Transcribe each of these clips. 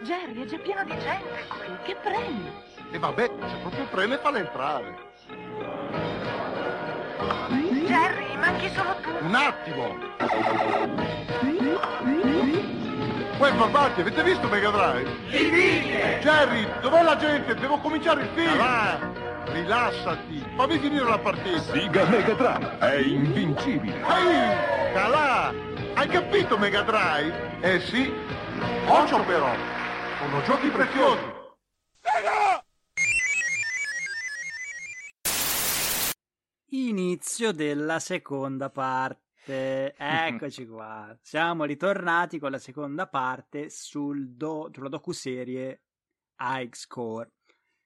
Jerry, è già pieno di gente qui. Che premi? E vabbè, se proprio preme falla entrare. Jerry, manchi solo tu. Un attimo! Poi barbati, avete visto Mega Drive? Finite! Jerry, dov'è la gente? Devo cominciare il film! Va, rilassati, fammi finire la partita! Siga Mega Drive è invincibile. Ehi, calà! Hai capito Mega Drive? Eh sì, occhio però, sono giochi preziosi! Inizio della seconda parte. Eccoci qua. Siamo ritornati con la seconda parte sul do, sulla docuserie High Score.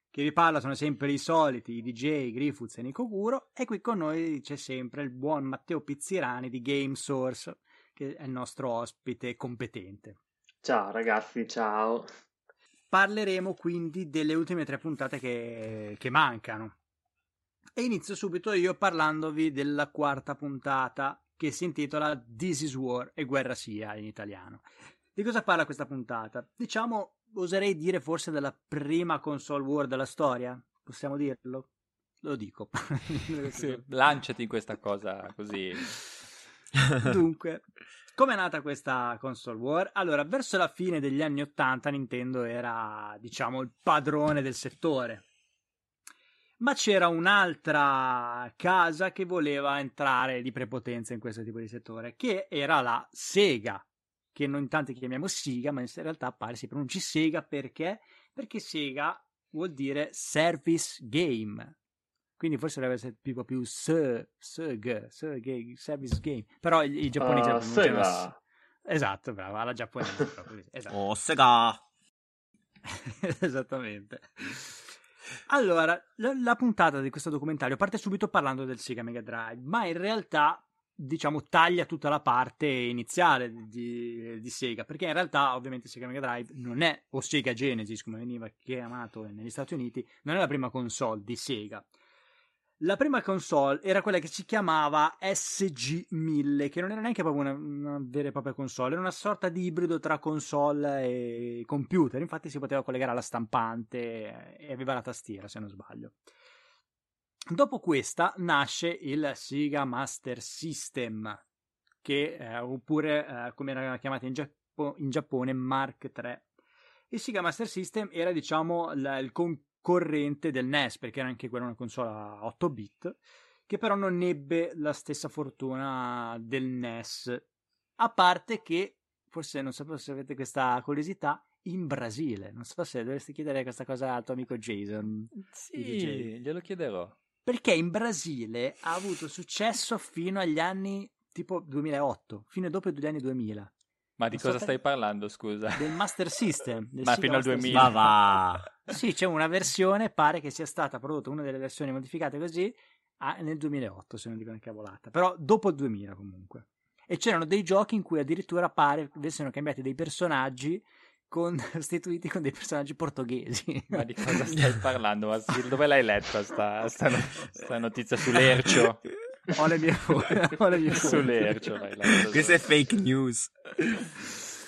Che vi parla sono sempre i soliti, i DJ Grifuz e Nico Guro. E qui con noi c'è sempre il buon Matteo Pizzirani di Game Source, che è il nostro ospite competente. Ciao ragazzi, ciao. Parleremo quindi delle ultime tre puntate che, che mancano. E inizio subito io parlandovi della quarta puntata che si intitola This is War e guerra sia in italiano. Di cosa parla questa puntata? Diciamo, oserei dire forse della prima console war della storia? Possiamo dirlo? Lo dico. sì, lanciati in questa cosa così. Dunque, come è nata questa console war? Allora, verso la fine degli anni Ottanta Nintendo era, diciamo, il padrone del settore ma c'era un'altra casa che voleva entrare di prepotenza in questo tipo di settore, che era la Sega, che noi in tanti chiamiamo Sega, ma in realtà pare si pronunci Sega perché? Perché Sega vuol dire Service Game. Quindi forse dovrebbe essere tipo più SEG, SEG, Service Game. Però i, i giapponesi uh, la Sega. Esatto, bravo, alla giapponese proprio. Esatto. Oh, Sega! Esattamente. Allora, la, la, puntata di questo documentario parte subito parlando del Sega Mega Drive, ma in realtà, diciamo, taglia tutta la parte iniziale di, di, Sega, perché in realtà, ovviamente, Sega Mega Drive non è, o Sega Genesis, come veniva chiamato negli Stati Uniti, non è la prima console di Sega. La prima console era quella che si chiamava SG1000, che non era neanche proprio una, una, vera e propria console, era una sorta di ibrido tra console e computer. Infatti si poteva collegare alla stampante e aveva la tastiera, se non sbaglio. Dopo questa nasce il Sega Master System, che eh, oppure eh, come era chiamato in, Giappo- in Giappone Mark III. Il Sega Master System era, diciamo, la, il computer corrente del NES, perché era anche quella una console a 8 bit, che però non ebbe la stessa fortuna del NES. A parte che, forse non sapevo se avete questa curiosità, in Brasile. Non so se dovresti chiedere questa cosa al tuo amico Jason. Sì, glielo chiederò. Perché in Brasile ha avuto successo fino agli anni tipo 2008, fino dopo gli anni 2000. Ma di Non cosa so stai parlando, scusa? Del Master System. del Ma Sega fino al Master 2000. Ma va! Sì, c'è una versione, pare che sia stata prodotta una delle versioni modificate così ah, nel 2008, se non dico una cavolata, però dopo il 2000 comunque. E c'erano dei giochi in cui addirittura pare avessero cambiati dei personaggi con, sostituiti con dei personaggi portoghesi. Ma di cosa stai parlando? Ma dove l'hai letta sta, sta, sta notizia sull'ercio? ho le mie ho le mie. Sull'ercio l'hai letta. Questa è fake news.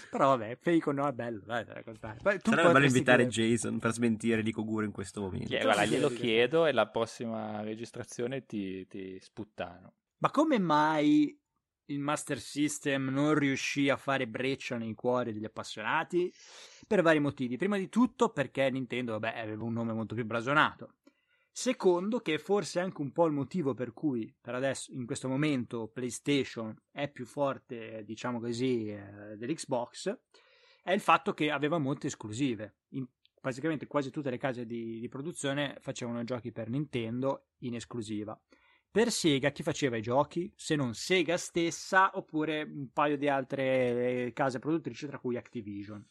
Però vabbè, fake o no è bello, dai, da raccontare. Poi tu Sarebbe bello invitare chiedere- Jason per smentire Nico Guro in questo momento. Chie- Guarda, glielo chiedo e la prossima registrazione ti, ti sputtano. Ma come mai il Master System non riuscì a fare breccia nei cuori degli appassionati? Per vari motivi. Prima di tutto perché Nintendo, vabbè, aveva un nome molto più blasonato. Secondo, che forse è anche un po' il motivo per cui per adesso, in questo momento, PlayStation è più forte, diciamo così, eh, dell'Xbox, è il fatto che aveva molte esclusive. In praticamente quasi tutte le case di, di produzione facevano giochi per Nintendo in esclusiva. Per Sega chi faceva i giochi? Se non Sega stessa oppure un paio di altre case produttrici tra cui Activision.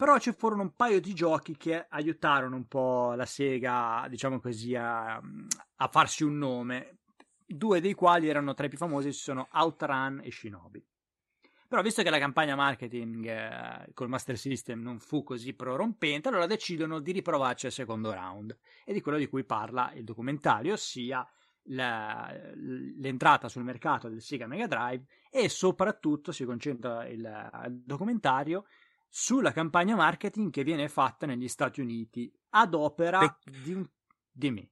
Però ci furono un paio di giochi che aiutarono un po' la Sega, diciamo così, a, a farsi un nome. Due dei quali erano tra i più famosi, sono Outrun e Shinobi. Però visto che la campagna marketing eh, col Master System non fu così prorompente, allora decidono di riprovarci al secondo round. E di quello di cui parla il documentario, ossia la- l'entrata sul mercato del Sega Mega Drive e soprattutto si concentra il, il documentario sulla campagna marketing che viene fatta negli Stati Uniti ad opera Pe- di un... Dimmi.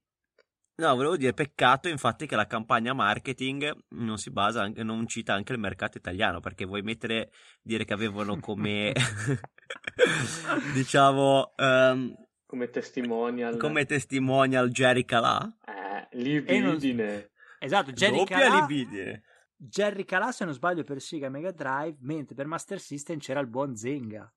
No, volevo dire peccato infatti che la campagna marketing non si basa anche, non cita anche il mercato italiano, perché vuoi mettere, dire che avevano come, diciamo, ehm, Come testimonial. come testimonial Jerry Calà. Eh, E non- libidine. Esatto, Jerry Doppia Calà, libidine. Jerry Calà, se non sbaglio, per Sega Mega Drive, mentre per Master System c'era il buon Zenga.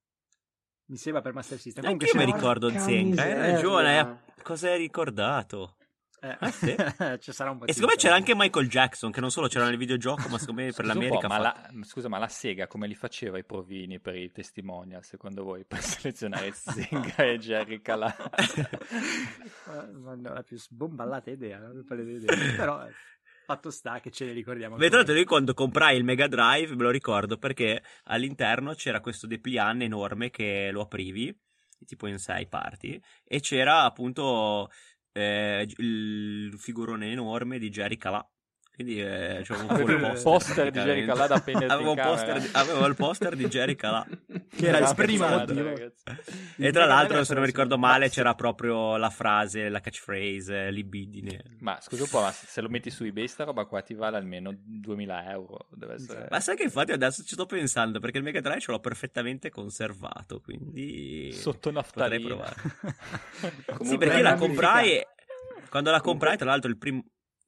Mi sembra per Master System. Anche Comunque io mi ricordo Zenga, hai ragione, cosa hai ricordato? Eh, Ah, sì? ci sarà un po' E secondo me c'era anche Michael Jackson, che non solo c'era nel videogioco, ma secondo me per Scusa l'America ma, fatto- la, scusa, ma la Sega come li faceva i provini per i testimonial, secondo voi, per selezionare Zenga e Jerry Calà? Eh, ma no, la più sbomballata idea, non mi pare di idea. però eh, fatto sta che ce ne ricordiamo. Beh, tra ancora. l'altro io quando comprai il Mega Drive me lo ricordo perché all'interno c'era questo dépliant enorme che lo aprivi, tipo in sei parti, e c'era appunto eh, il figurone enorme di Jerry Calà. Quindi eh, Avevi il un poster, di Jerry. Calà da appenderti avevo, poster avevo il poster di Jerry Calà. Che era il Esatto, primo esatto, E tra l'altro, se non mi ricordo male, c'era proprio la frase, la catchphrase, libidine. Ma scusa un po', ma se lo metti su eBay sta roba qua ti vale almeno 2000 euro, deve essere... Ma sai che infatti adesso ci sto pensando perché il Mega Drive ce l'ho perfettamente conservato, quindi Sotto potrei naftalina. provare. sì, perché la comprai quando la comprai, tra l'altro il primo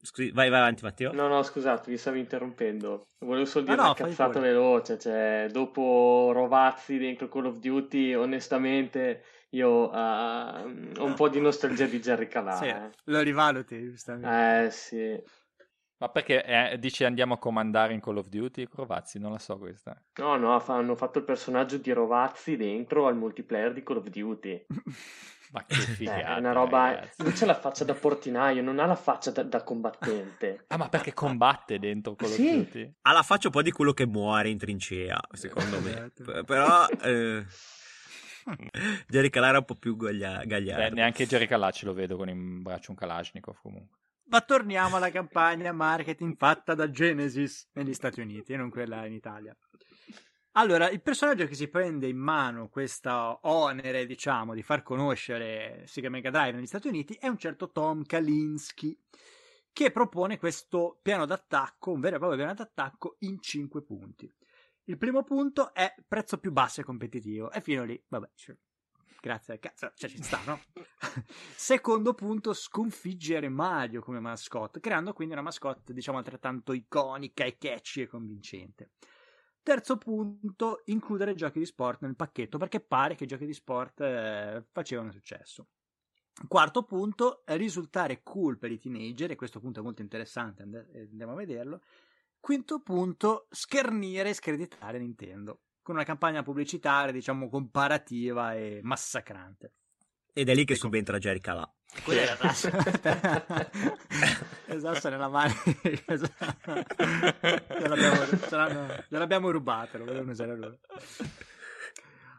Scusi, vai vai avanti Matteo. No, no, scusate, vi stavo interrompendo. Volevo solo dire no, una cazzata veloce. Cioè, dopo Rovazzi dentro Call of Duty, onestamente, io ah, ho un po' di nostalgia di Jerry Calà. Sì, eh. lo rivaluti, giustamente. Eh, sì. Ma perché eh, dici andiamo a comandare in Call of Duty? Crovazzi, non la so questa. No, no, fa- hanno fatto il personaggio di Rovazzi dentro al multiplayer di Call of Duty. Ma che Eh, figata, è una roba. ragazzi. Lui c'ha la faccia da portinaio, non ha la faccia da, da combattente. Ah, ma perché combatte dentro Call of Sì. Duty? Ha la faccia un po' di quello che muore in trincea, secondo me. Esatto. Però eh, Jerry Calà era un po' più gaglia- gagliardo. neanche Jerry Calacci lo vedo con in braccio un Kalashnikov comunque. Ma torniamo alla campagna marketing fatta da Genesis negli Stati Uniti e non quella in Italia. Allora, il personaggio che si prende in mano questo onere, diciamo, di far conoscere Sega Mega Drive negli Stati Uniti è un certo Tom Kalinske, che propone questo piano d'attacco, un vero e proprio piano d'attacco in 5 punti. Il primo punto è prezzo più basso e competitivo, e fino lì, vabbè, cioè, grazie al cazzo, cioè ci sta, no? Secondo punto, sconfiggere Mario come mascotte, creando quindi una mascotte, diciamo, altrettanto iconica e catchy e convincente. Terzo punto, includere giochi di sport nel pacchetto, perché pare che i giochi di sport eh, facevano successo. Quarto punto, risultare cool per i teenager, e questo punto è molto interessante, and- andiamo a vederlo. Quinto punto, schernire e screditare Nintendo, con una campagna pubblicitaria, diciamo, comparativa e massacrante. Ed è lì che subentra Jerry Calà. Quella era la esatto nella ce l'abbiamo, ce l'abbiamo rubato lo volevano usare loro.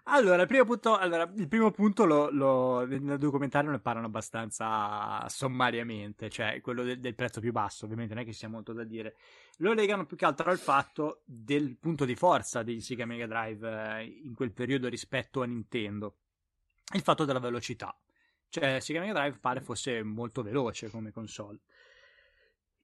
Allora il primo punto, allora, il primo punto lo, lo- nel documentario ne parlano abbastanza sommariamente cioè quello del, del prezzo più basso ovviamente non è che sia molto da dire. Lo legano più che altro al fatto del punto di forza di Sega Mega Drive eh, in quel periodo rispetto a Nintendo. Il fatto della velocità cioè, Sega Mega Drive pare fosse molto veloce come console.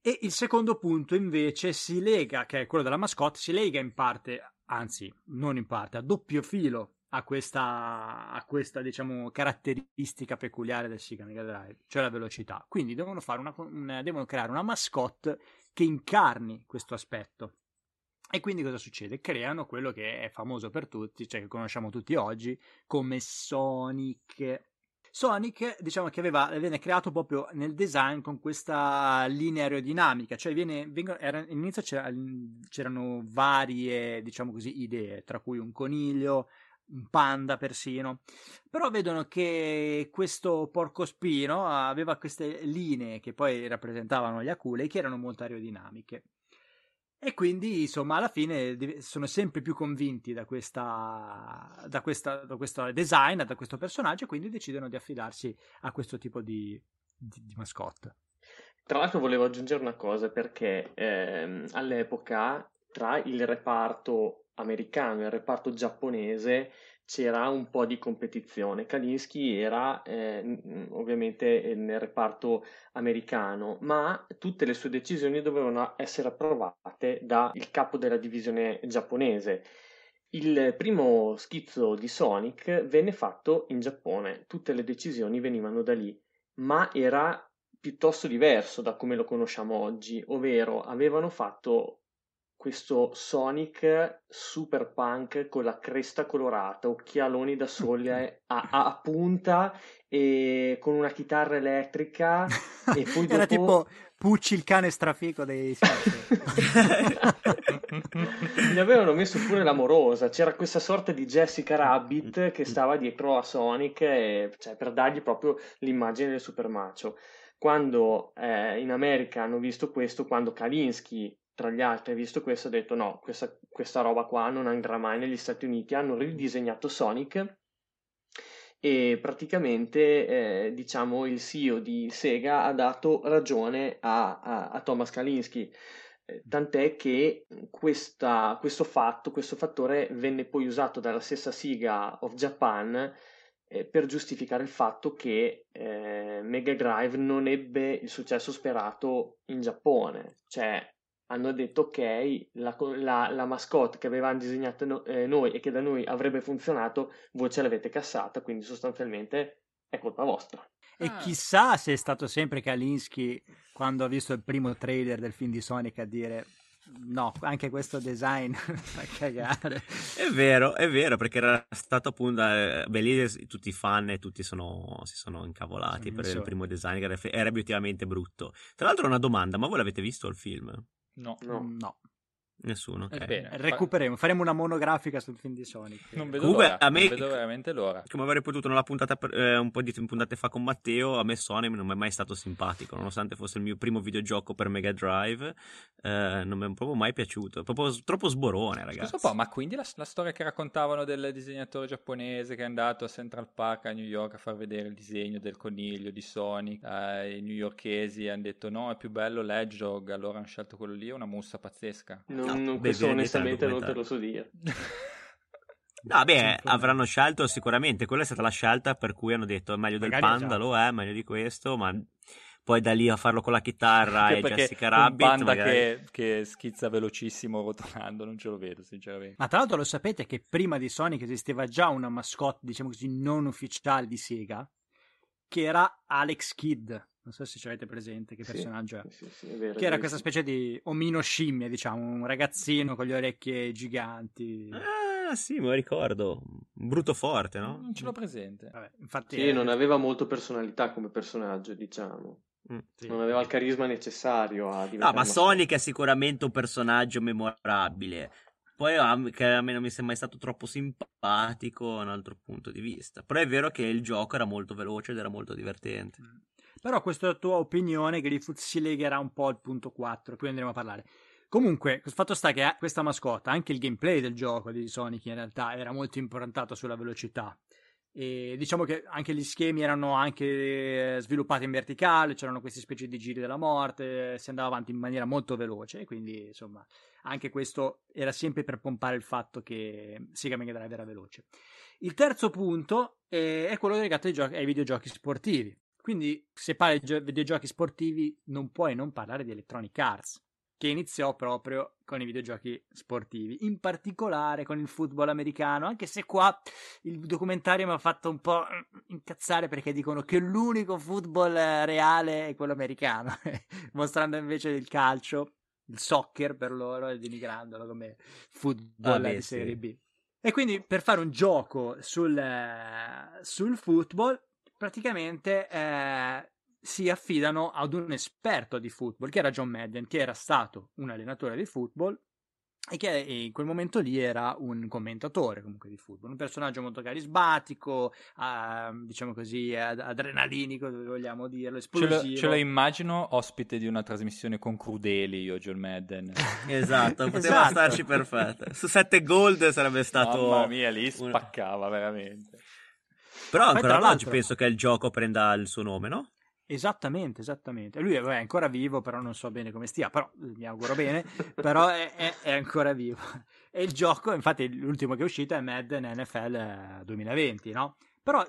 E il secondo punto invece si lega, che è quello della mascotte, si lega in parte, anzi non in parte, a doppio filo a questa, a questa diciamo, caratteristica peculiare del Sega Mega Drive, cioè la velocità. Quindi devono, una, un- devono creare una mascotte che incarni questo aspetto. E quindi cosa succede? Creano quello che è famoso per tutti, cioè che conosciamo tutti oggi, come Sonic. Sonic, diciamo che aveva, viene creato proprio nel design con questa linea aerodinamica, cioè viene, vengono, era, all'inizio c'era- c'erano varie, diciamo così, idee, tra cui un coniglio, un panda persino, però vedono che questo porcospino aveva queste linee che poi rappresentavano gli aculi che erano molto aerodinamiche. E quindi, insomma, alla fine sono sempre più convinti da, questa, da, questa, da questo design, da questo personaggio, e quindi decidono di affidarsi a questo tipo di, di, di mascotte. Tra l'altro volevo aggiungere una cosa perché ehm, all'epoca tra il reparto americano e il reparto giapponese c'era un po' di competizione. Kalinsky era eh, ovviamente nel reparto americano, ma tutte le sue decisioni dovevano essere approvate dal capo della divisione giapponese. Il primo schizzo di Sonic venne fatto in Giappone, tutte le decisioni venivano da lì, ma era piuttosto diverso da come lo conosciamo oggi, ovvero avevano fatto questo Sonic super punk con la cresta colorata, occhialoni da sole a, a punta e con una chitarra elettrica e poi dopo... Era tipo Pucci il cane strafico dei Gli avevano messo pure l'amorosa, c'era questa sorta di Jessica Rabbit che stava dietro a Sonic e, cioè, per dargli proprio l'immagine del super macho. Quando eh, in America hanno visto questo, quando Kalinsky tra gli altri, visto questo, ha detto no, questa, questa roba qua non andrà mai negli Stati Uniti. Hanno ridisegnato Sonic e praticamente eh, diciamo il CEO di Sega ha dato ragione a, a, a Thomas Kalinski eh, tant'è che questa, questo fatto, questo fattore venne poi usato dalla stessa Sega of Japan eh, per giustificare il fatto che eh, Mega Drive non ebbe il successo sperato in Giappone cioè hanno detto ok, la, la, la mascotte che avevamo disegnato no, eh, noi e che da noi avrebbe funzionato, voi ce l'avete cassata, quindi sostanzialmente è colpa vostra. E ah. chissà se è stato sempre Kalinski quando ha visto il primo trailer del film di Sonic a dire no, anche questo design fa cagare. È vero, è vero, perché era stato appunto, eh, beh, lì tutti i fan e tutti sono, si sono incavolati sì, per il primo design che era, era obiettivamente brutto. Tra l'altro una domanda, ma voi l'avete visto il film? No. No. no. Nessuno, ok. Ebbene, Recupereremo, faremo una monografica sul film di Sonic. Non vedo Comunque, l'ora, a me, non vedo veramente l'ora. Come avrei potuto nella puntata eh, un po' di puntate fa con Matteo, a me Sonic non mi è mai stato simpatico, nonostante fosse il mio primo videogioco per Mega Drive, eh, non mi è proprio mai piaciuto, è proprio troppo sborone, ragazzi. Scusa un po', ma quindi la, la, storia che raccontavano del disegnatore giapponese che è andato a Central Park a New York a far vedere il disegno del coniglio di Sonic, eh, i newyorkesi hanno detto no, è più bello Ledgehog, allora hanno scelto quello lì, è una mussa pazzesca. Non, no, non questo onestamente non te lo so dire. No, beh, avranno scelto sicuramente. Quella è stata la scelta per cui hanno detto: è meglio del Magari panda, lo è, meglio di questo. Ma poi da lì a farlo con la chitarra e Jessica Rabbit. Un panda magari... che, che, schizza velocissimo rotolando, non ce lo vedo, sinceramente. Ma tra l'altro lo sapete che prima di Sonic esisteva già una mascotte, diciamo così, non ufficiale di Sega, che era Alex Kidd. Non so se ci avete presente che personaggio è. Sì, sì, è vero, che era questa specie di omino scimmia, diciamo, un ragazzino con le orecchie giganti. Ah, sì, me lo ricordo. Brutto forte, no? Non ce l'ho presente. Vabbè, infatti sì, è... non aveva molto personalità come personaggio, diciamo. Mm, sì. Non aveva il carisma necessario a diventare. No, ma Sonic è sicuramente un personaggio memorabile. Poi che a me non mi sembra mai stato troppo simpatico un altro punto di vista. Però è vero che il gioco era molto veloce ed era molto divertente. Mm. Però questa tua opinione, Griffith, si legherà un po' al punto 4, qui andremo a parlare. Comunque, il fatto sta che questa mascotta, anche il gameplay del gioco di Sonic in realtà era molto improntato sulla velocità. E diciamo che anche gli schemi erano anche sviluppati in verticale, c'erano queste specie di giri della morte, si andava avanti in maniera molto veloce, quindi insomma anche questo era sempre per pompare il fatto che Sega Mega Drive era veloce. Il terzo punto è quello legato ai, giochi, ai videogiochi sportivi. Quindi, se parli di videogiochi sportivi, non puoi non parlare di Electronic Arts, che iniziò proprio con i videogiochi sportivi, in particolare con il football americano, anche se qua il documentario mi ha fatto un po' incazzare perché dicono che l'unico football reale è quello americano, mostrando invece il calcio, il soccer per loro e denigrandolo come football ah, di Serie B. E quindi per fare un gioco sul, sul football praticamente eh, si affidano ad un esperto di football, che era John Madden, che era stato un allenatore di football e che in quel momento lì era un commentatore comunque di football, un personaggio molto carismatico, uh, diciamo così, ad- adrenalinico, vogliamo dirlo, esplosivo. Ce lo, ce lo, immagino ospite di una trasmissione con Crudeli, io John Madden. esatto, poteva esatto. starci perfetto. Su 7 gold sarebbe stato... Mamma mia, lì spaccava veramente. Però ancora oggi penso che il gioco prenda il suo nome, no? Esattamente, esattamente. Lui è ancora vivo, però non so bene come stia, però mi auguro bene, però è, è, è, ancora vivo. E il gioco, infatti l'ultimo che è uscito è Madden NFL 2020, no? Però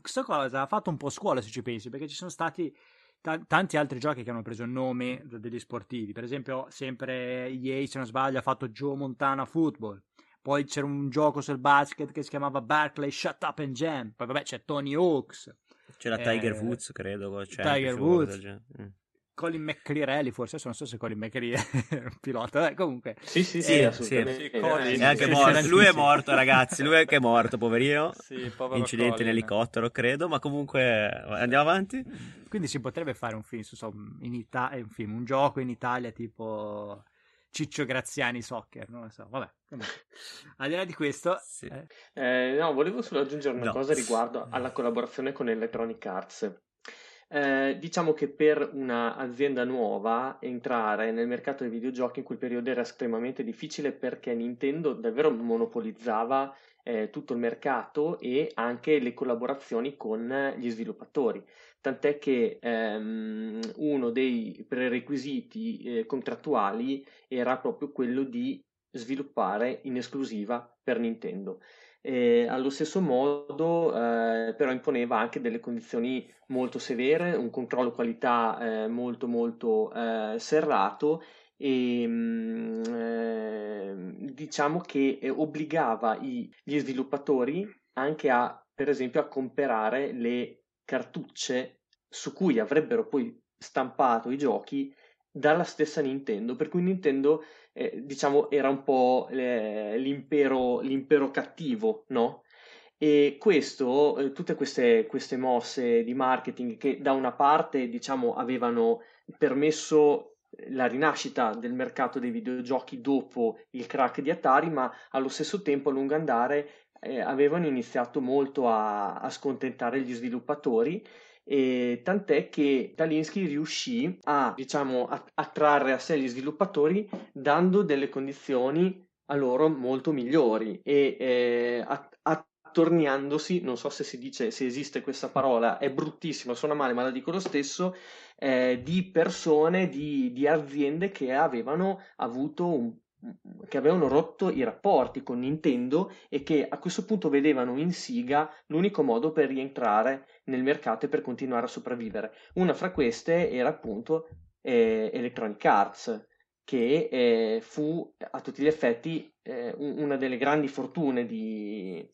questa cosa ha fatto un po' scuola se ci pensi, perché ci sono stati t- tanti altri giochi che hanno preso il nome degli sportivi. Per esempio, sempre EA, se non sbaglio, ha fatto Joe Montana Football. Poi c'era un gioco sul basket che si chiamava Barclay Shut Up and Jam. Poi vabbè c'è Tony Hawks. C'era eh, Tiger Woods, credo. Tiger Woods. Mm. Colin McCreary, forse non so se Colin McCreary è un pilota, eh, comunque. Sì, sì, sì, eh, sì. Colin, è anche morto. Lui è morto, ragazzi, lui è anche morto, poverino. Sì, Incidente Colin. in elicottero, credo, ma comunque andiamo avanti. Quindi si potrebbe fare un film, so, in Italia, un film, un gioco in Italia tipo Ciccio Graziani Soccer, non lo so, vabbè. Al di là di questo... Sì. Eh... Eh, no, volevo solo aggiungere una no. cosa riguardo alla collaborazione con Electronic Arts. Eh, diciamo che per un'azienda nuova entrare nel mercato dei videogiochi in quel periodo era estremamente difficile perché Nintendo davvero monopolizzava eh, tutto il mercato e anche le collaborazioni con gli sviluppatori. Tant'è che ehm, uno dei prerequisiti eh, contrattuali era proprio quello di sviluppare in esclusiva per Nintendo. E allo stesso modo eh, però imponeva anche delle condizioni molto severe, un controllo qualità eh, molto molto eh, serrato e mm, eh, diciamo che eh, obbligava i, gli sviluppatori anche a per esempio a comprare le cartucce su cui avrebbero poi stampato i giochi dalla stessa Nintendo, per cui Nintendo eh, diciamo era un po' eh, l'impero, l'impero cattivo, no? E questo, eh, tutte queste, queste, mosse di marketing che da una parte diciamo avevano permesso la rinascita del mercato dei videogiochi dopo il crack di Atari, ma allo stesso tempo a lungo andare eh, avevano iniziato molto a, a scontentare gli sviluppatori e tant'è che Talinsky riuscì a diciamo attrarre a sé gli sviluppatori dando delle condizioni a loro molto migliori e eh, attorniandosi, non so se si dice, se esiste questa parola, è bruttissima, suona male, ma la dico lo stesso, eh, di persone, di, di aziende che avevano avuto un che avevano rotto i rapporti con Nintendo e che a questo punto vedevano in Siga l'unico modo per rientrare nel mercato e per continuare a sopravvivere. Una fra queste era appunto eh, Electronic Arts, che eh, fu a tutti gli effetti eh, una delle grandi fortune di,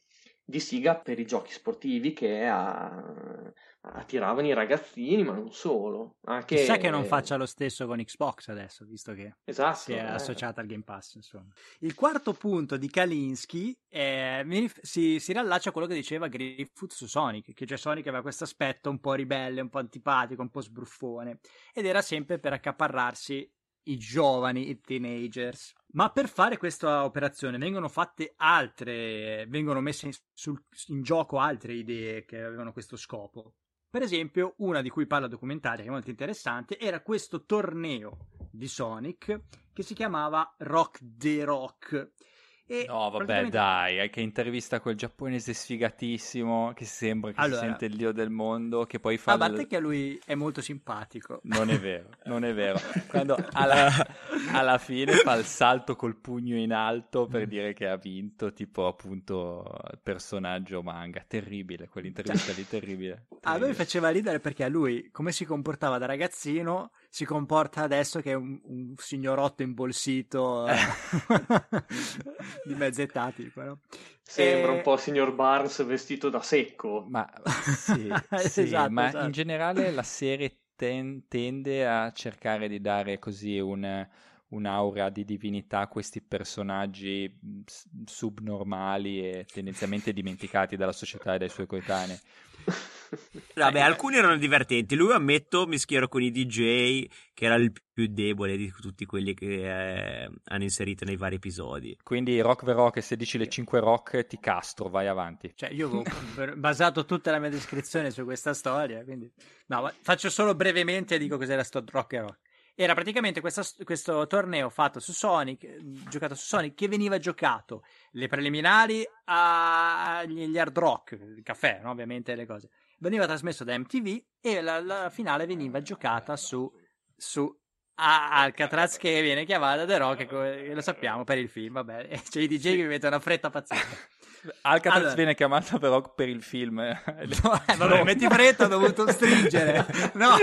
di Siga per i giochi sportivi che ha, attiravano i ragazzini, ma non solo. Anche... Chissà che non faccia lo stesso con Xbox adesso, visto che esatto, si è eh. associata al Game Pass. Insomma. Il quarto punto di Kalinsky è, si, si riallaccia a quello che diceva Griffith su Sonic, che cioè Sonic aveva questo aspetto un po' ribelle, un po' antipatico, un po' sbruffone, ed era sempre per accaparrarsi i giovani, i teenagers. Ma per fare questa operazione vengono fatte altre, vengono messe in, sul, in gioco altre idee che avevano questo scopo. Per esempio, una di cui parla il documentario, che è molto interessante, era questo torneo di Sonic che si chiamava Rock the Rock e no, vabbè, praticamente... dai, che intervista quel giapponese sfigatissimo che sembra che allora, si sente il dio del mondo, che poi fa... A parte il... che lui è molto simpatico. Non è vero, non è vero. Quando alla, alla, fine fa il salto col pugno in alto per dire che ha vinto, tipo appunto personaggio manga. Terribile, quell'intervista lì, terribile. terribile. A lui faceva ridere perché a lui, come si comportava da ragazzino, si comporta adesso che è un, un signorotto imbolsito eh. di mezz'età tipo, no? Sembra e... un po' signor Barnes vestito da secco. Ma, sì, sì, esatto, ma esatto. in generale la serie ten- tende a cercare di dare così un, un'aura di divinità a questi personaggi subnormali e tendenzialmente dimenticati dalla società e dai suoi coetanei. Vabbè, alcuni erano divertenti. Lui, ammetto, mi schiero con i DJ, che era il più debole di tutti quelli che eh, hanno inserito nei vari episodi. Quindi, Rock the Rock, se dici le 5 rock, ti castro, vai avanti. Cioè, io ho basato tutta la mia descrizione su questa storia, quindi... No, faccio solo brevemente e dico cos'era sto Rock e Rock. Era praticamente questa, questo torneo fatto su Sonic, giocato su Sonic, che veniva giocato le preliminari agli hard rock, il caffè, no? ovviamente le cose veniva trasmesso da MTV e la, la finale veniva giocata su, su Alcatraz che viene chiamata The Rock, lo sappiamo per il film, vabbè, c'è i DJ che mi mettono una fretta pazzesca. Alcatraz Allora. viene chiamata però per il film. No, eh, vabbè, metti fretta, ho dovuto stringere. No.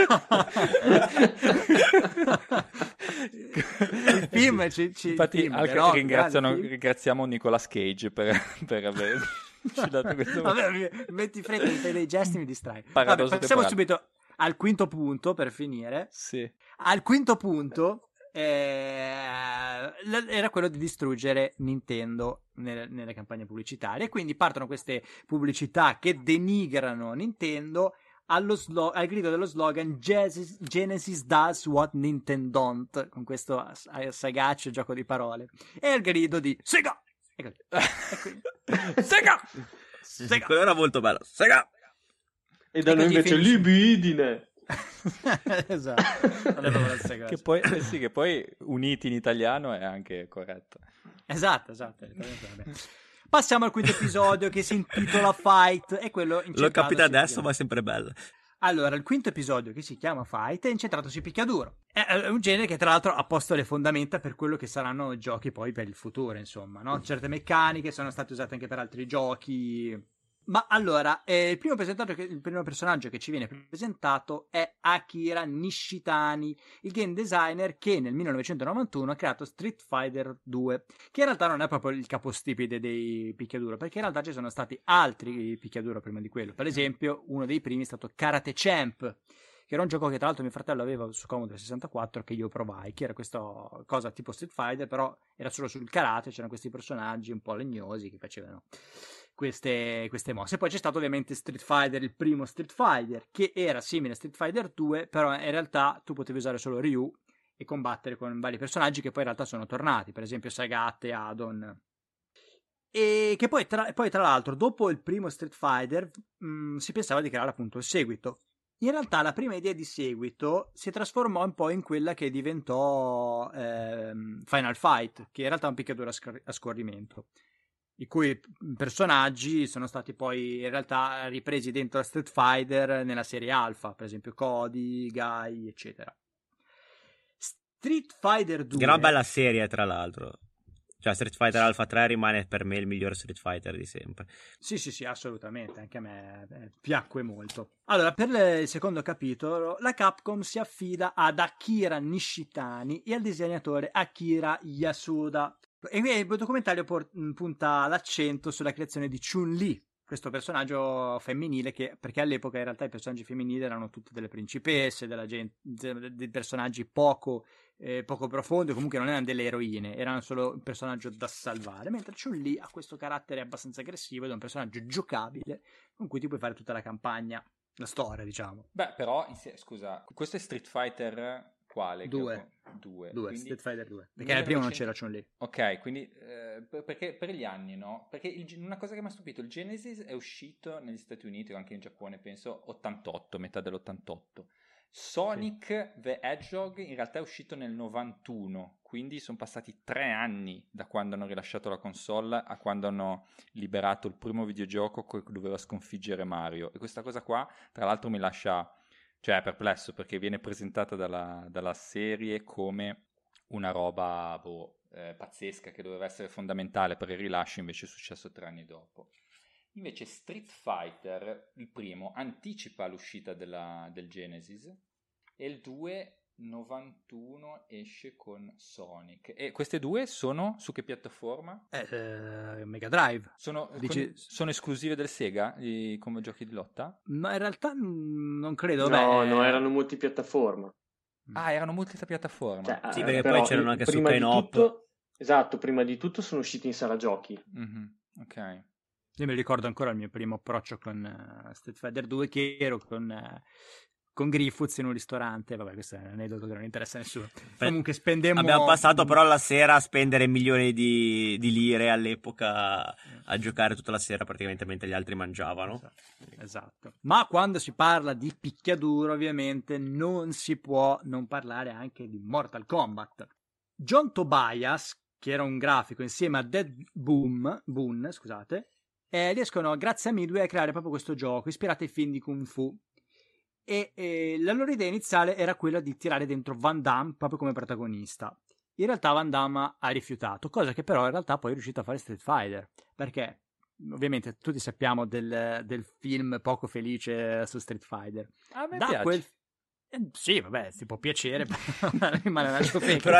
il film ci, ci Infatti, film, Alca- The Rock, ringraziano- grande film. ringraziamo Nicolas Cage per, per questo Vabbè, metti fretta, mi fai dei gesti mi distrai. Vabbè, passiamo subito al quinto punto per finire. Sì. Al quinto punto eh, era quello di distruggere Nintendo nelle, nelle campagne pubblicitarie. Quindi partono queste pubblicità che denigrano Nintendo allo slo- al grido dello slogan Genesis, Genesis does what Nintendo don't, con questo sagace gioco di parole. E il grido di Sega! E così. E quindi- Sega! Sega! Quello era molto bello. Sega! E da noi invece finisce. libidine. esatto. Che poi, eh sì, che poi uniti in italiano è anche corretto. Esatto, esatto. Passiamo al quinto episodio che si intitola Fight. E quello L'ho incentrato capita sui adesso, ma è sempre bello. Allora, il quinto episodio che si chiama Fight è incentrato sui picchiaduro. È è un genere che, tra l'altro, ha posto le fondamenta per quello che saranno i giochi poi per il futuro, insomma, no? Certe meccaniche sono state usate anche per altri giochi. Ma allora, eh, il, primo che- il primo personaggio che ci viene presentato è Akira Nishitani, il game designer che nel 1991 ha creato Street Fighter 2, che in realtà non è proprio il capostipite dei picchiaduro, perché in realtà ci sono stati altri picchiaduro prima di quello. Per esempio, uno dei primi è stato Karate Champ, che era un gioco che tra l'altro mio fratello aveva su Commodore 64 che io provai, che era questa cosa tipo Street Fighter, però era solo sul karate, c'erano questi personaggi un po' legnosi che facevano queste, queste mosse. Poi c'è stato ovviamente Street Fighter, il primo Street Fighter, che era simile a Street Fighter 2, però in realtà tu potevi usare solo Ryu e combattere con vari personaggi che poi in realtà sono tornati, per esempio Sagat e Adon. E che poi tra, poi, tra l'altro, dopo il primo Street Fighter, mh, si pensava di creare appunto il seguito. In realtà la prima idea di seguito si trasformò un po' in quella che diventò ehm, Final Fight, che in realtà è un picchiaduro a, scor- a scorrimento, i cui personaggi sono stati poi in realtà ripresi dentro a Street Fighter nella serie Alpha, per esempio Cody, Guy, eccetera. Street Fighter 2 Gran bella serie, tra l'altro. Cioè, Street Fighter Alpha 3 rimane per me il miglior Street Fighter di sempre. Sì, sì, sì, assolutamente, anche a me eh, piacque molto. Allora, per le- il secondo capitolo, la Capcom si affida ad Akira Nishitani e al disegnatore Akira Yasuda. E il documentario por- mh, punta l'accento sulla creazione di Chun-Li, questo personaggio femminile che, perché all'epoca in realtà i personaggi femminili erano tutte delle principesse, gente, de- dei personaggi poco, eh, poco profondi, comunque non erano delle eroine, erano solo un personaggio da salvare, mentre Chun-Li ha questo carattere abbastanza aggressivo ed è un personaggio giocabile con cui ti puoi fare tutta la campagna, la storia, diciamo. Beh, però, insie- scusa, questo è Street Fighter quale? che Due. ho- Due. Due, quindi- Street Fighter 2, perché nel primo non 1900 c'era Chun-Li. Ok, quindi eh, per- perché per gli anni, no? Perché il- una cosa che mi ha stupito, il Genesis è uscito negli Stati Uniti o anche in Giappone, penso 88, metà dell'88. Sonic the Hedgehog in realtà è uscito nel 91, quindi sono passati tre anni da quando hanno rilasciato la console a quando hanno liberato il primo videogioco che doveva sconfiggere Mario. E questa cosa qua, tra l'altro, mi lascia cioè perplesso perché viene presentata dalla, dalla serie come una roba boh, eh, pazzesca che doveva essere fondamentale per il rilascio, invece è successo tre anni dopo. Invece Street Fighter, il primo, anticipa l'uscita della- del Genesis e il 2 91 esce con Sonic. E queste due sono su che piattaforma? Eh, eh, Mega Drive. Sono, Dici- con- sono esclusive del Sega i- come giochi di lotta? Ma in realtà non credo. No, beh, no, erano multipiattaforma. Ah, erano multipiattaforma. Cioè, Sì, eh, perché però poi c'erano anche su di tutto- Esatto, prima di tutto sono usciti in sala giochi. Mhm, ok. Io mi ricordo ancora il mio primo approccio con eh, Street Fighter 2 che ero con, eh, con Griffiths in un ristorante. Vabbè, questo è un aneddoto che non interessa a nessuno. Comunque spendemmo... Abbiamo passato però la sera a spendere milioni di, di lire all'epoca a giocare tutta la sera praticamente mentre gli altri mangiavano. Esatto, esatto. Ma quando si parla di picchiaduro, ovviamente, non si può non parlare anche di Mortal Kombat. John Tobias, che era un grafico insieme a Dead Boom, Boone, scusate, eh, riescono, grazie a Midway, a creare proprio questo gioco, ispirato ai film di Kung Fu. E eh, la loro idea iniziale era quella di tirare dentro Van Damme proprio come protagonista. In realtà Van Damme ha rifiutato, cosa che però in realtà poi è riuscito a fare Street Fighter, perché ovviamente tutti sappiamo del, del film poco felice su Street Fighter. A me Da piace. quel eh, sì, vabbè, ti può piacere, rimane una. Però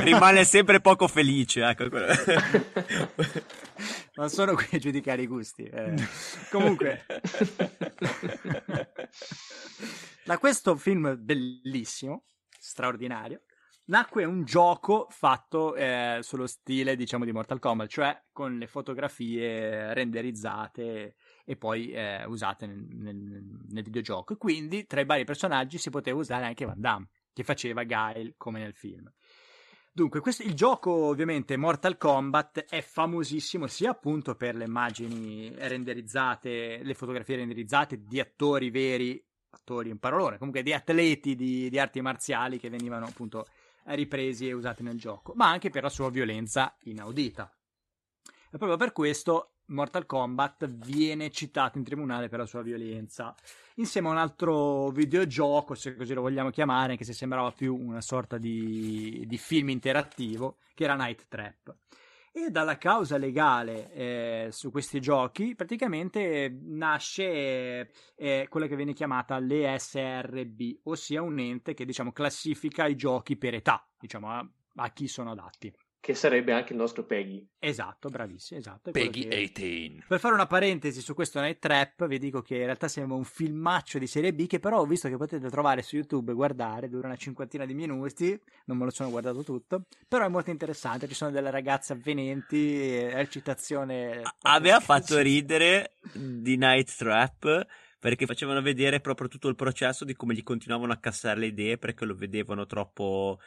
rimane sempre poco felice. Ecco. Non sono qui a giudicare i gusti. eh. Comunque, da questo film bellissimo, straordinario, nacque un gioco fatto eh, sullo stile, diciamo, di Mortal Kombat, cioè con le fotografie renderizzate e poi eh, usate nel, nel- nel videogioco. Quindi tra i vari personaggi si poteva usare anche Van Damme, che faceva Guile come nel film. Dunque, questo- il gioco ovviamente Mortal Kombat è famosissimo sia appunto per le immagini renderizzate, le fotografie renderizzate di attori veri, attori in parolone, comunque di atleti di, di arti marziali che venivano appunto ripresi e usati nel gioco, ma anche per la sua violenza inaudita. E proprio per questo Mortal Kombat viene citato in tribunale per la sua violenza, insieme a un altro videogioco, se così lo vogliamo chiamare, anche se sembrava più una sorta di, di film interattivo, che era Night Trap. E dalla causa legale eh, su questi giochi, praticamente nasce eh, quella che viene chiamata l'ESRB, ossia un ente che diciamo classifica i giochi per età, diciamo a, a chi sono adatti. Che sarebbe anche il nostro Peggy. Esatto, bravissimo, esatto. è Peggy che- 18. Per fare una parentesi su questo Night Trap, vi dico che in realtà sembra un filmaccio di serie B che però ho visto che potete trovare su YouTube e guardare, dura una cinquantina di minuti, non me lo sono guardato tutto, però è molto interessante, ci sono delle ragazze avvenenti, eh, recitazione... Aveva fatto ridere di Night Trap perché facevano vedere proprio tutto il processo di come gli continuavano a cassare le idee perché lo vedevano troppo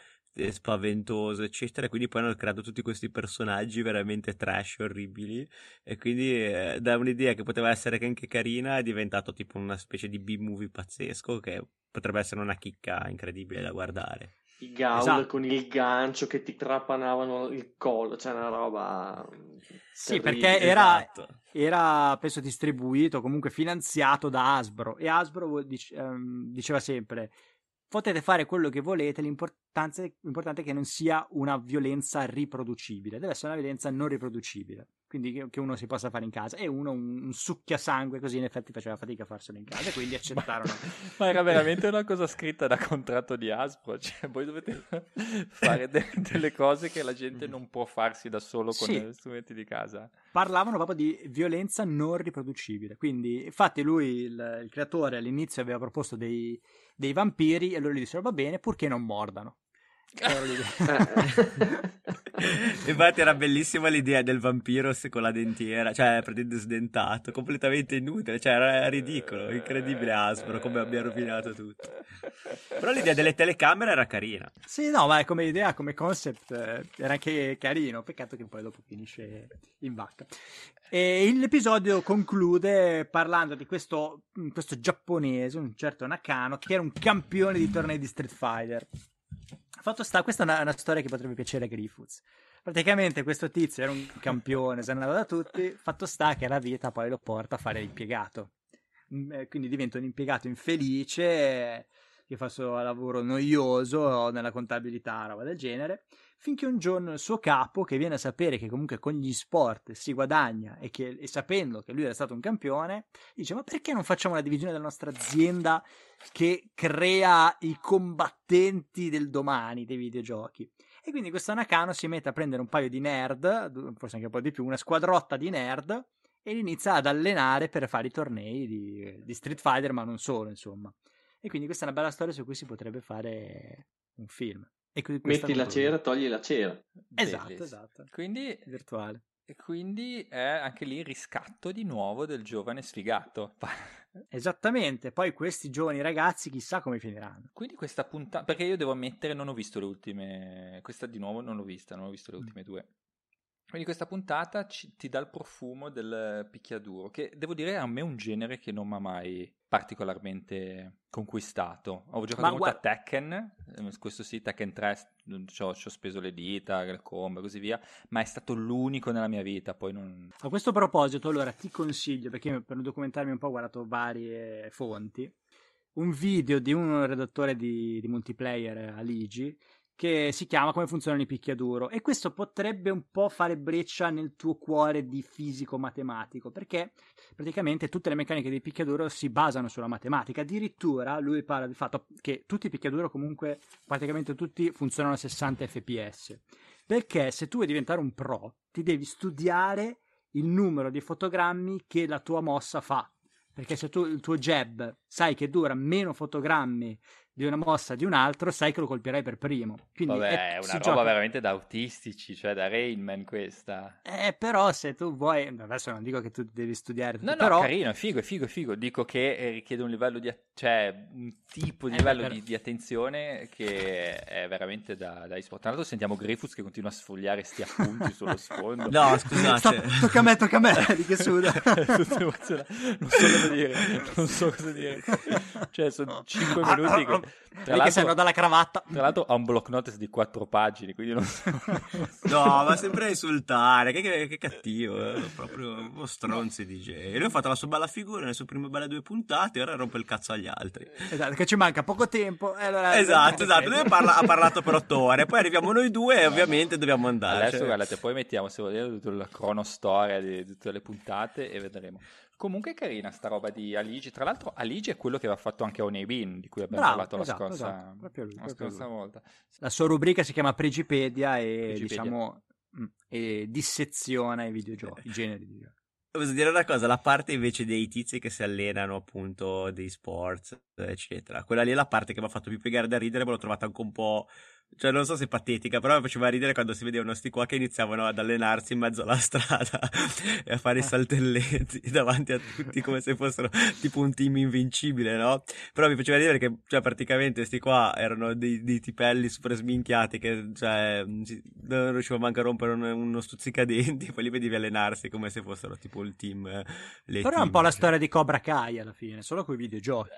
spaventoso, eccetera. E quindi poi hanno creato tutti questi personaggi veramente trash, orribili. E quindi eh, da un'idea che poteva essere anche carina è diventato tipo una specie di B-movie pazzesco che potrebbe essere una chicca incredibile da guardare. I gaul Esatto. con il gancio che ti trapanavano il collo, cioè una roba... Sì, terribile. perché era, Esatto. era penso distribuito, comunque finanziato da Hasbro e Hasbro dic- ehm, diceva sempre potete fare quello che volete, l'importante è che non sia una violenza riproducibile, deve essere una violenza non riproducibile, quindi che, che uno si possa fare in casa e uno un, un succhiasangue così in effetti faceva fatica a farselo in casa e quindi accettarono. Ma era veramente una cosa scritta da contratto di Hasbro, cioè voi dovete fare de- delle cose che la gente non può farsi da solo con Sì. gli strumenti di casa. parlavano proprio di violenza non riproducibile. Quindi, infatti, lui, il, il creatore, all'inizio aveva proposto dei, dei vampiri e loro gli dissero: Va bene, purché non mordano. Infatti era bellissima l'idea del vampiro con la dentiera, cioè praticamente sdentato, completamente inutile, cioè era ridicolo, incredibile Hasbro come abbia rovinato tutto. Però l'idea delle telecamere era carina. sì, no, ma come idea, come concept, eh, era anche carino. Peccato che poi dopo finisce in vacca. E l'episodio conclude parlando di questo, questo giapponese, un certo Nakano, che era un campione di tornei di Street Fighter. Fatto sta, questa è una, una storia che potrebbe piacere a Griffiths. Praticamente questo tizio era un campione, se ne andava da tutti. Fatto sta che la vita poi lo porta a fare l'impiegato. Mm, eh, Quindi diventa un impiegato infelice che fa il suo lavoro noioso nella contabilità, roba del genere. Finché un giorno il suo capo, che viene a sapere che comunque con gli sport si guadagna e, che, e sapendo che lui era stato un campione, dice: Ma perché non facciamo una divisione della nostra azienda che crea i combattenti del domani dei videogiochi? E quindi questo Nakano si mette a prendere un paio di nerd, forse anche un po' di più, una squadrotta di nerd, e li inizia ad allenare per fare i tornei di, di Street Fighter, ma non solo, insomma. E quindi questa è una bella storia su cui si potrebbe fare un film. Metti la cera, togli la cera. Esatto, Bellissimo. esatto. Quindi, Virtuale. E quindi è anche lì il riscatto di nuovo del giovane sfigato. Esattamente, poi questi giovani ragazzi chissà come finiranno. Quindi questa puntata, perché io devo ammettere non ho visto le ultime, questa di nuovo non l'ho vista, non ho visto le ultime due. Quindi questa puntata ci- ti dà il profumo del picchiaduro, che devo dire a me è un genere che non mi ha mai particolarmente conquistato. Ho giocato Ma molto guarda- a Tekken, eh, questo sì, Tekken 3, ci ho, ci ho speso le dita, le combo e così via, ma è stato l'unico nella mia vita, poi non... A questo proposito, allora ti consiglio, perché per documentarmi un po' ho guardato varie fonti, un video di un redattore di, di multiplayer a Ligi che si chiama Come funzionano i picchiaduro e questo potrebbe un po' fare breccia nel tuo cuore di fisico matematico perché praticamente tutte le meccaniche dei picchiaduro si basano sulla matematica. Addirittura lui parla del fatto che tutti i picchiaduro comunque praticamente tutti funzionano a 60 fps perché se tu vuoi diventare un pro ti devi studiare il numero di fotogrammi che la tua mossa fa. Perché se tu il tuo jab sai che dura meno fotogrammi di una mossa di un altro, sai che lo colpirai per primo. Quindi Vabbè, è- una roba gioca- veramente da autistici, cioè da Rainman questa. Eh, però se tu vuoi, adesso non dico che tu devi studiare, tutto, No, no, però carino, è figo, è figo, è figo. Dico che eh, richiede un livello di, a- cioè un tipo di Eh, livello per- di, di attenzione che è veramente da, da esport. Tra l'altro sentiamo Griffiths che continua a sfogliare sti appunti sullo sfondo. No, scusate. Sta- tocca a me, tocca a me, di che suda. Non so cosa dire, non so cosa dire. Cioè, sono 5 minuti che... Tra l'altro, servono dalla cravatta. tra l'altro ha un block notice di 4 pagine, quindi non so... No, ma sempre a insultare, che, che- che cattivo, eh, proprio uno stronzi DJ. Lui ha fatto la sua bella figura nelle sue prime belle due puntate, ora rompe il cazzo agli altri. Esatto, che ci manca poco tempo. e allora- Esatto, esatto, lui parla- ha parlato per otto ore, poi arriviamo noi due e ovviamente dobbiamo andare. Adesso cioè- guardate, poi mettiamo se volete tutta la cronostoria di, di tutte le puntate e vedremo. Comunque è carina sta roba di Aligi. Tra l'altro, Aligi è quello che aveva fatto anche Oney Bean, di cui abbiamo Bravo, parlato la esatto, scorsa, esatto, proprio lui, la proprio scorsa lui. volta. La sua rubrica si chiama Pregipedia e Pregipedia. diciamo mm, e disseziona i videogiochi, i generi di videogiochi. Posso dire una cosa, la parte invece dei tizi che si allenano appunto dei sports, eccetera, quella lì è la parte che mi ha fatto più piegare da ridere, ma l'ho trovata anche un po', cioè non so se patetica, però mi faceva ridere quando si vedevano sti qua che iniziavano ad allenarsi in mezzo alla strada e a fare i saltelletti davanti a tutti come se fossero tipo un team invincibile, no? Però mi faceva ridere che, cioè, praticamente sti qua erano dei, dei tipelli super sminchiati che, cioè, si- non riuscivano manco a rompere un- uno stuzzicadenti, poi li vedevi allenarsi come se fossero tipo il team. eh, le Però è un team, po' la cioè. storia di Cobra Kai alla fine, solo con i videogiochi.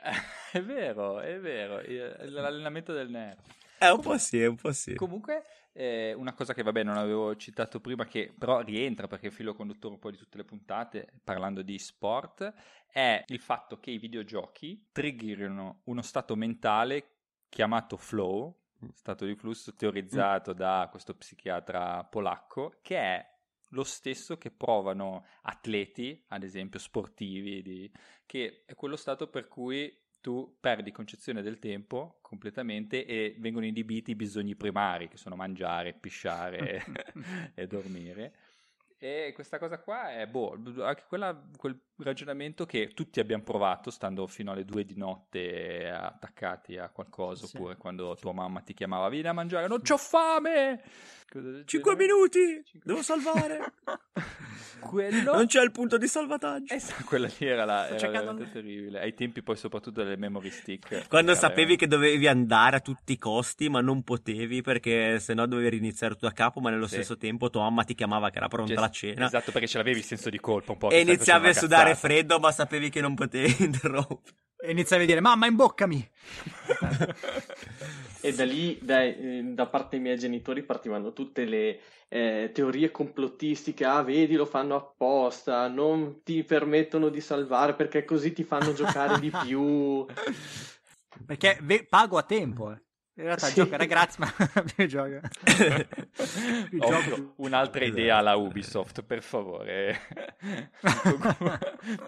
È vero, è vero. L'allenamento del nerd. Eh, un po' sì, un po' sì. Comunque, eh, una cosa che vabbè non avevo citato prima, che però rientra perché è il filo conduttore un po' di tutte le puntate, parlando di sport, è il fatto che i videogiochi triggerino uno stato mentale chiamato flow, stato di flusso teorizzato da questo psichiatra polacco, che è lo stesso che provano atleti, ad esempio sportivi, di- che è quello stato per cui tu perdi concezione del tempo completamente e vengono inibiti i bisogni primari, che sono mangiare, pisciare e dormire. E questa cosa qua è, boh, anche quella, quel ragionamento che tutti abbiamo provato stando fino alle due di notte attaccati a qualcosa, Sì. oppure quando tua mamma ti chiamava, vieni a mangiare, non c'ho fame! Cose del Cinque genere. minuti! Cinque- Devo salvare! Quello... Non c'è il punto di salvataggio. Esatto, quella lì era, la, era veramente terribile. Ai tempi poi soprattutto delle memory stick. Quando Era sapevi che dovevi andare a tutti i costi, ma non potevi perché sennò dovevi riniziare tutto da capo, ma nello Sì. stesso tempo tua mamma ti chiamava che era pronta Cioè, la cena. Esatto, perché ce l'avevi il senso di colpa un po'. E iniziavi a sudare cazzata. freddo, ma sapevi che non potevi interrompere. E iniziavi a dire, mamma imboccami! E da lì, dai, eh, da parte dei miei genitori, partivano tutte le eh, teorie complottistiche. Ah, vedi, lo fanno apposta, non ti permettono di salvare perché così ti fanno giocare di più. Perché ve- pago a tempo, eh. In realtà Sì. giocare gratis, ma più gioco. più gioco, più- un'altra idea alla Ubisoft, per favore. tu,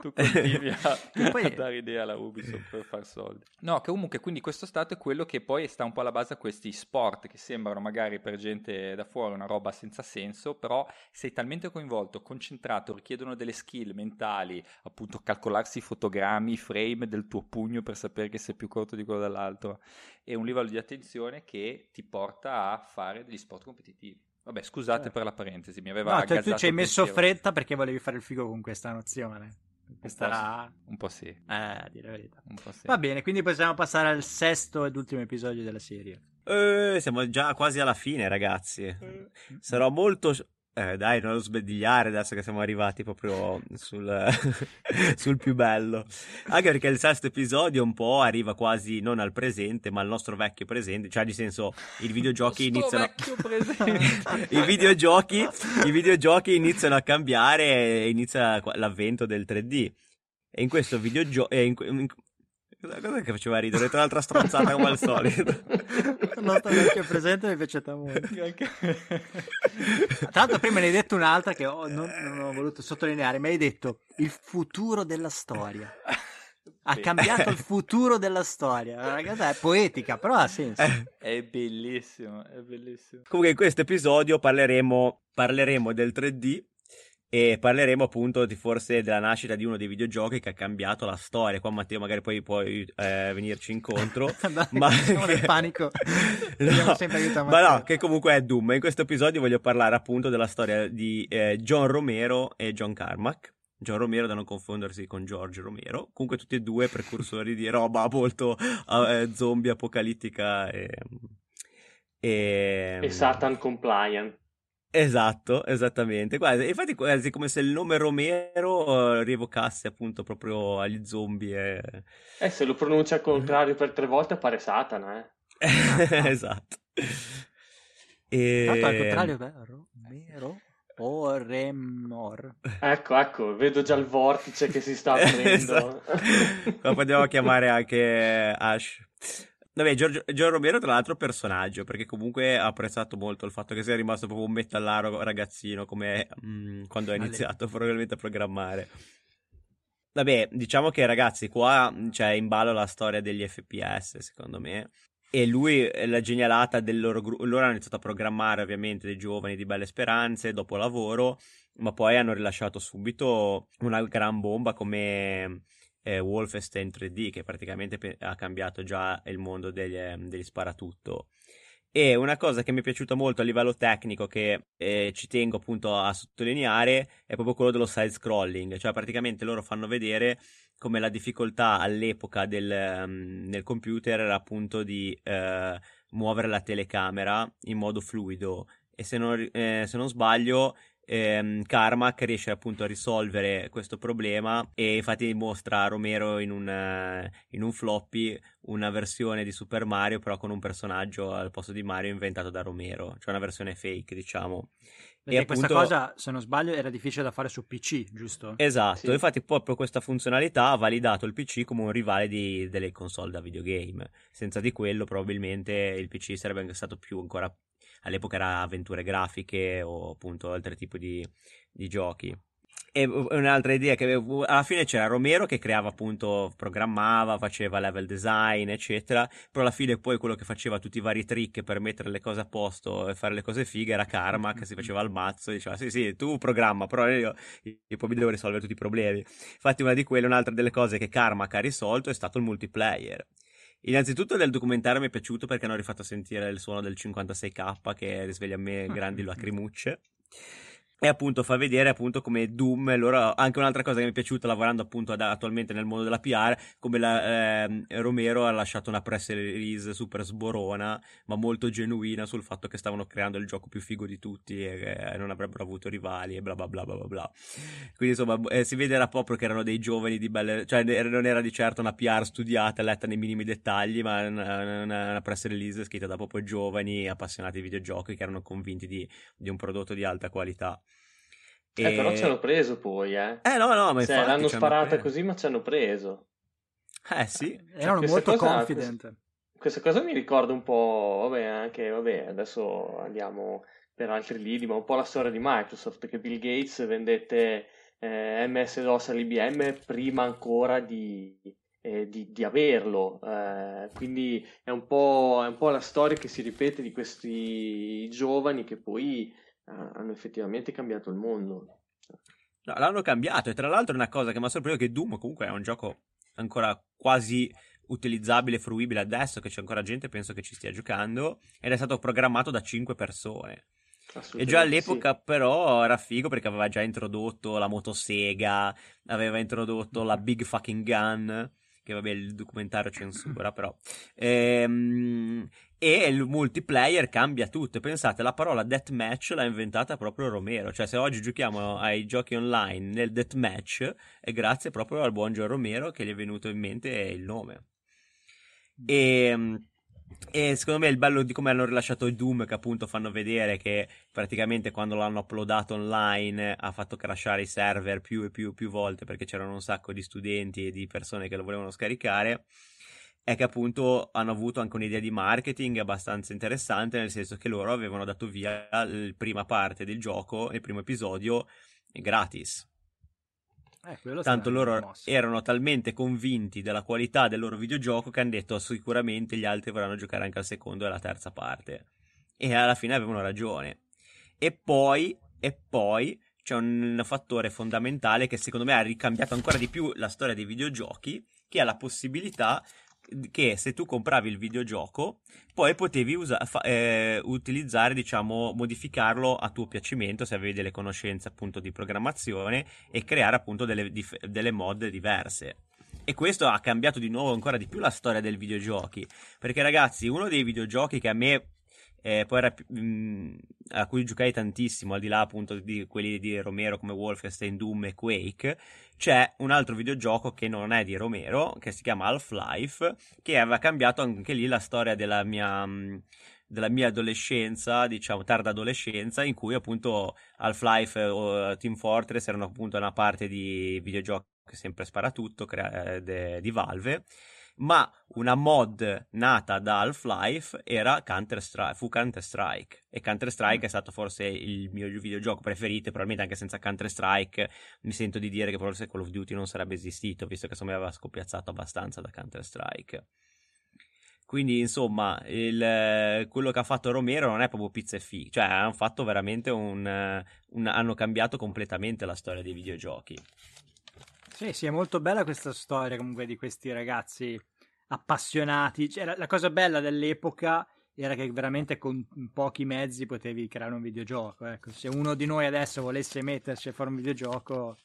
tu continui a, poi- a dare idea alla Ubisoft per far soldi. No, che comunque quindi questo stato è quello che poi sta un po' alla base a questi sport che sembrano magari per gente da fuori una roba senza senso, però sei talmente coinvolto, concentrato, richiedono delle skill mentali, appunto calcolarsi i fotogrammi, i frame del tuo pugno per sapere che sei più corto di quello dell'altro e un livello di attenzione che ti porta a fare degli sport competitivi. Vabbè, scusate Certo. per la parentesi, mi aveva No, tu, tu ci hai messo pensiero. fretta perché volevi fare il figo con questa nozione. Questa Un po' era... Un po' sì, Eh, dire la verità. un po' sì. Va bene, quindi possiamo passare al sesto ed ultimo episodio della serie. Eh, siamo già quasi alla fine, ragazzi. Sarò molto Eh, dai, non lo sbadigliare adesso che siamo arrivati proprio sul, sul, più bello. Anche perché il sesto episodio un po' arriva quasi non al presente, ma al nostro vecchio presente. Cioè, nel senso, i videogiochi iniziano. I videogiochi, I videogiochi iniziano a cambiare e inizia l'avvento del 3D. E in questo videogioco. In, Cosa che faceva ridere? Tra un'altra stronzata come al solito. Il nostro vecchio presente mi piace molto. Tra l'altro prima ne hai detto un'altra che ho, non, non, ho voluto sottolineare, mi hai detto il futuro della storia. Ha cambiato il futuro della storia. La cosa è poetica, però ha senso. Eh. È bellissimo, è bellissimo. Comunque in questo episodio parleremo, parleremo del 3D e parleremo appunto di forse della nascita di uno dei videogiochi che ha cambiato la storia. Qua Matteo magari poi puoi eh, venirci incontro. Dai, ma nel panico. no, ma no, che comunque è Doom. In questo episodio voglio parlare appunto della storia di eh, John Romero e John Carmack. John Romero da non confondersi con George Romero. Comunque tutti e due precursori di roba molto eh, zombie apocalittica e... E, e Satan compliant. Esatto, esattamente. Guarda, infatti quasi come se il nome Romero uh, rievocasse appunto proprio agli zombie. E... Eh, se lo pronuncia al contrario per tre volte appare Satana, eh. esatto. E... Tanto al contrario, vero? Romero? O Remor. Ecco, ecco, vedo già il vortice che si sta aprendo. esatto. Lo potremmo chiamare anche Ash. Vabbè, Giorgio, Giorgio Romero tra l'altro personaggio, perché comunque ha apprezzato molto il fatto che sia rimasto proprio un metallaro ragazzino come mm, quando ha iniziato probabilmente a programmare. Vabbè, diciamo che ragazzi, qua c'è cioè, in ballo la storia degli FPS, secondo me. E lui, la genialata del loro gruppo, loro hanno iniziato a programmare ovviamente dei giovani di belle speranze dopo lavoro, ma poi hanno rilasciato subito una gran bomba come eh, Wolfenstein 3D che praticamente pe- ha cambiato già il mondo degli, ehm, degli sparatutto. E una cosa che mi è piaciuta molto a livello tecnico, che eh, ci tengo appunto a sottolineare, è proprio quello dello side scrolling, cioè praticamente loro fanno vedere come la difficoltà all'epoca del, um, del computer era appunto di uh, muovere la telecamera in modo fluido. E se non, eh, se non sbaglio, ehm, Carmack riesce appunto a risolvere questo problema e infatti mostra a Romero in un, uh, in un floppy una versione di Super Mario però con un personaggio al posto di Mario inventato da Romero, cioè una versione fake diciamo. Perché e questa appunto... cosa, se non sbaglio, era difficile da fare su PC, giusto? Esatto, sì. infatti proprio questa funzionalità ha validato il PC come un rivale di, delle console da videogame. Senza di quello probabilmente il PC sarebbe anche stato più ancora all'epoca era avventure grafiche o appunto altri tipi di, di giochi. E un'altra idea che avevo, alla fine c'era Romero che creava appunto, programmava, faceva level design, eccetera, però alla fine poi quello che faceva tutti i vari trick per mettere le cose a posto e fare le cose fighe era Karma che si faceva al mazzo e diceva sì sì tu programma, però io, io poi mi devo risolvere tutti i problemi. Infatti una di quelle, un'altra delle cose che Karma ha risolto è stato il multiplayer. Innanzitutto del documentario mi è piaciuto perché hanno rifatto sentire il suono del 56k che risveglia a me grandi lacrimucce e appunto fa vedere appunto come Doom loro, anche un'altra cosa che mi è piaciuta lavorando appunto ad, attualmente nel mondo della PR come la, eh, Romero ha lasciato una press release super sborona ma molto genuina sul fatto che stavano creando il gioco più figo di tutti e che non avrebbero avuto rivali e bla bla bla bla bla quindi insomma eh, si vede era proprio che erano dei giovani di belle cioè non era di certo una PR studiata letta nei minimi dettagli ma una, una, una press release scritta da proprio giovani appassionati di videogiochi che erano convinti di, di un prodotto di alta qualità e... Eh, però ci hanno preso poi, eh. Eh, no, no, ma cioè, l'hanno sparata così, ma ci hanno preso. Eh, sì. Cioè, Erano molto cosa, confident. Questa, questa, cosa mi ricorda un po', vabbè, anche, vabbè, adesso andiamo per altri lidi, ma un po' la storia di Microsoft, che Bill Gates vendette eh, MS-DOS all'IBM prima ancora di, eh, di, di, averlo. Eh, quindi è un, po', è un po' la storia che si ripete di questi giovani che poi hanno effettivamente cambiato il mondo. No, l'hanno cambiato e tra l'altro è una cosa che mi ha sorpreso che Doom comunque è un gioco ancora quasi utilizzabile fruibile adesso che c'è ancora gente penso che ci stia giocando ed è stato programmato da 5 persone. E già all'epoca, sì. però, era figo perché aveva già introdotto la motosega, aveva introdotto la Big Fucking Gun, che vabbè il documentario censura, però. Ehm, e il multiplayer cambia tutto. Pensate, la parola deathmatch l'ha inventata proprio Romero. Cioè, se oggi giochiamo ai giochi online nel deathmatch, è grazie proprio al buon Gio Romero che gli è venuto in mente il nome. E, e secondo me il bello di come hanno rilasciato i Doom, che appunto fanno vedere che praticamente quando l'hanno uploadato online ha fatto crashare i server più e più, più volte perché c'erano un sacco di studenti e di persone che lo volevano scaricare è che appunto hanno avuto anche un'idea di marketing abbastanza interessante, nel senso che loro avevano dato via la prima parte del gioco, il primo episodio, gratis. Eh, Tanto loro erano talmente convinti della qualità del loro videogioco che hanno detto sicuramente gli altri vorranno giocare anche al secondo e alla terza parte. E alla fine avevano ragione. E poi, e poi c'è un fattore fondamentale che secondo me ha ricambiato ancora di più la storia dei videogiochi, che è la possibilità che se tu compravi il videogioco poi potevi usa- fa- eh, utilizzare, diciamo, modificarlo a tuo piacimento se avevi delle conoscenze appunto di programmazione e creare appunto delle, dif- delle mod diverse. E questo ha cambiato di nuovo ancora di più la storia dei videogiochi. Perché, ragazzi, uno dei videogiochi che a me eh, poi era, mh, mm, a cui giocai tantissimo, al di là appunto di quelli di Romero come Wolfenstein, Doom e Quake, c'è un altro videogioco che non è di Romero, che si chiama Half-Life, che aveva cambiato anche lì la storia della mia... Mm, della mia adolescenza, diciamo tarda adolescenza, in cui appunto Half-Life o Team Fortress erano appunto una parte di videogiochi sempre sparatutto crea- eh, di Valve ma una mod nata da Half-Life era Counter-Strike, fu Counter-Strike e Counter-Strike mm. è stato forse il mio videogioco preferito, probabilmente anche senza Counter-Strike mi sento di dire che forse Call of Duty non sarebbe esistito, visto che insomma aveva scoppiazzato abbastanza da Counter-Strike. Quindi, insomma, il, quello che ha fatto Romero non è proprio pizza e figa, cioè hanno fatto veramente un, un, hanno cambiato completamente la storia dei videogiochi. Sì, sì, è molto bella questa storia comunque di questi ragazzi appassionati. Cioè, la, la cosa bella dell'epoca era che veramente con pochi mezzi potevi creare un videogioco. Ecco. Se uno di noi adesso volesse mettersi a fare un videogioco,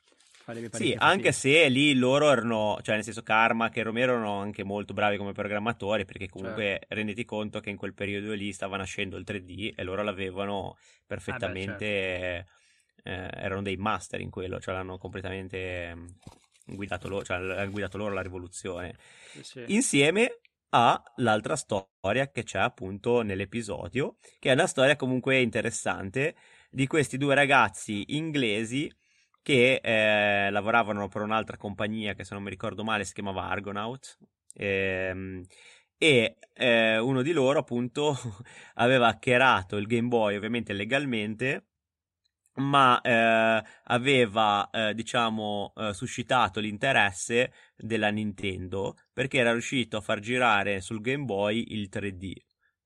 farebbe Sì, anche se lì loro erano, cioè nel senso Karma e Romero erano anche molto bravi come programmatori, perché comunque certo. renditi conto che in quel periodo lì stava nascendo il 3D e loro l'avevano perfettamente... Ah beh, certo. Eh, erano dei master in quello, cioè l'hanno completamente guidato loro, cioè, hanno guidato loro la rivoluzione. Sì. Insieme all'altra storia che c'è appunto nell'episodio, che è una storia comunque interessante di questi due ragazzi inglesi che eh, lavoravano per un'altra compagnia che se non mi ricordo male si chiamava Argonaut. Ehm, e eh, uno di loro appunto aveva hackerato il Game Boy ovviamente legalmente ma eh, aveva eh, diciamo eh, suscitato l'interesse della Nintendo perché era riuscito a far girare sul Game Boy il 3D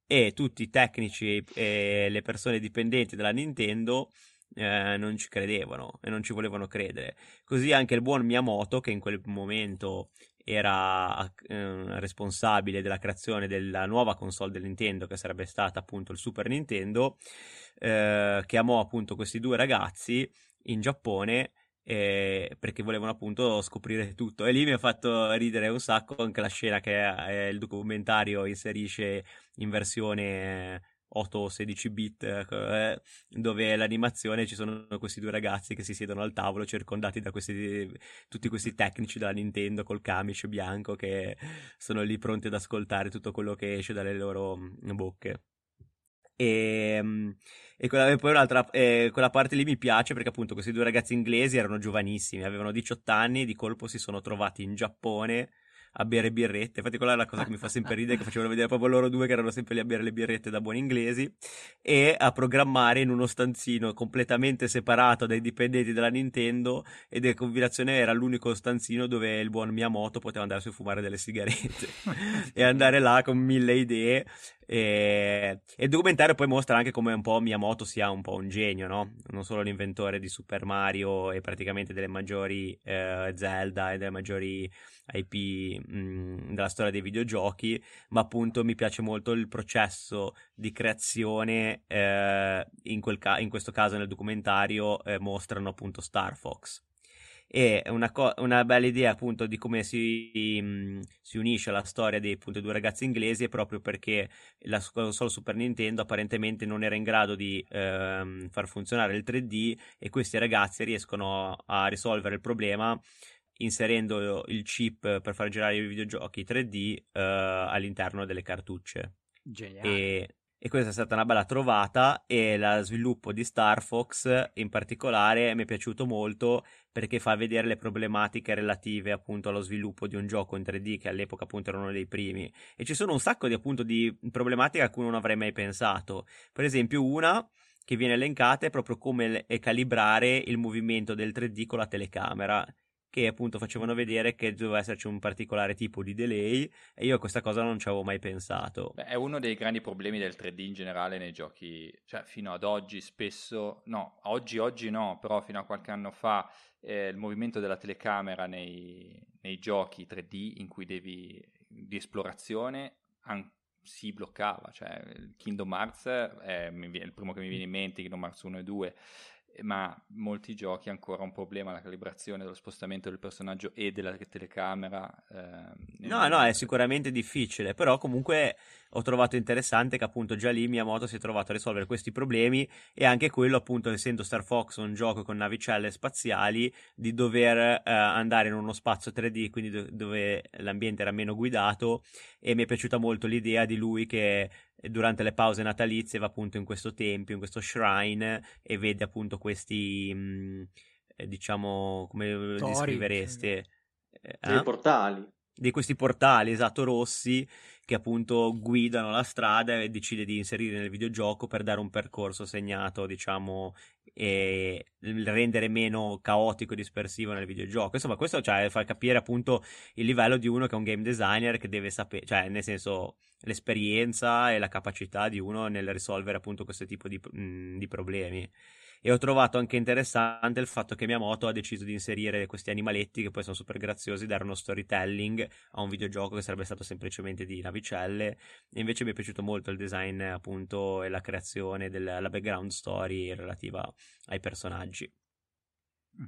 e tutti i tecnici e le persone dipendenti dalla Nintendo eh, non ci credevano e non ci volevano credere. Così anche il buon Miyamoto, che in quel momento era eh, responsabile della creazione della nuova console del Nintendo, che sarebbe stata appunto il Super Nintendo, eh, chiamò appunto questi due ragazzi in Giappone eh, perché volevano appunto scoprire tutto. E lì mi ha fatto ridere un sacco anche la scena che eh, il documentario inserisce in versione 8 o 16 bit eh, dove l'animazione ci sono questi due ragazzi che si siedono al tavolo circondati da questi, tutti questi tecnici della Nintendo col camice bianco che sono lì pronti ad ascoltare tutto quello che esce dalle loro mm, bocche. E, ehm, e, quella, e poi un'altra, eh, quella parte lì mi piace perché appunto questi due ragazzi inglesi erano giovanissimi, avevano 18 anni, di colpo si sono trovati in Giappone a bere birrette. Infatti, quella è la cosa che mi fa sempre ridere, che facevano vedere proprio loro due che erano sempre lì a bere le birrette da buoni inglesi e a programmare in uno stanzino completamente separato dai dipendenti della Nintendo. Ed in combinazione era l'unico stanzino dove il buon Miyamoto poteva andarsi a fumare delle sigarette e andare là con mille idee. E... e, il documentario poi mostra anche come un po' Miyamoto sia un po' un genio, no? Non solo l'inventore di Super Mario e praticamente delle maggiori eh, Zelda e delle maggiori IP mh, mm, della storia dei videogiochi, ma appunto mi piace molto il processo di creazione, eh, in, ca- in, questo caso nel documentario eh, mostrano appunto Star Fox. E una, co- una bella idea appunto di come si, mh, si unisce alla storia dei appunto, due ragazzi inglesi è proprio perché la console Super Nintendo apparentemente non era in grado di ehm, far funzionare il 3D e questi ragazzi riescono a risolvere il problema inserendo il chip per far girare i videogiochi 3D eh, all'interno delle cartucce. Geniale. E, e questa è stata una bella trovata e lo sviluppo di Star Fox in particolare mi è piaciuto molto perché fa vedere le problematiche relative appunto allo sviluppo di un gioco in 3D che all'epoca appunto era uno dei primi. E ci sono un sacco di appunto di problematiche a cui non avrei mai pensato. Per esempio una che viene elencata è proprio come calibrare il movimento del 3D con la telecamera che appunto facevano vedere che doveva esserci un particolare tipo di delay e io a questa cosa non ci avevo mai pensato. Beh, è uno dei grandi problemi del 3D in generale nei giochi, cioè fino ad oggi spesso, no, oggi oggi no, però fino a qualche anno fa eh, il movimento della telecamera nei, nei, giochi 3D in cui devi di esplorazione an- si bloccava, cioè Kingdom Hearts è il primo che mi viene in mente, Kingdom Hearts 1 e 2 ma molti giochi ancora un problema la calibrazione dello spostamento del personaggio e della telecamera. Eh, no, no, è sicuramente difficile, però comunque ho trovato interessante che appunto già lì Miyamoto si è trovato a risolvere questi problemi e anche quello appunto essendo Star Fox un gioco con navicelle spaziali di dover eh, andare in uno spazio 3D, quindi do- dove l'ambiente era meno guidato e mi è piaciuta molto l'idea di lui che durante le pause natalizie va appunto in questo tempio, in questo shrine e vede appunto questi, mh, mm, eh, diciamo, come Tori, descrivereste? Eh, Dei portali. Di questi portali, esatto, rossi, che appunto guidano la strada e decide di inserire nel videogioco per dare un percorso segnato, diciamo, e rendere meno caotico e dispersivo nel videogioco. Insomma, questo cioè, fa capire appunto il livello di uno che è un game designer che deve sapere, cioè, nel senso, l'esperienza e la capacità di uno nel risolvere appunto questo tipo di, mh, di problemi. E ho trovato anche interessante il fatto che Miyamoto ha deciso di inserire questi animaletti che poi sono super graziosi, dare uno storytelling a un videogioco che sarebbe stato semplicemente di navicelle. E invece mi è piaciuto molto il design, appunto, e la creazione della background story relativa ai personaggi. Mm.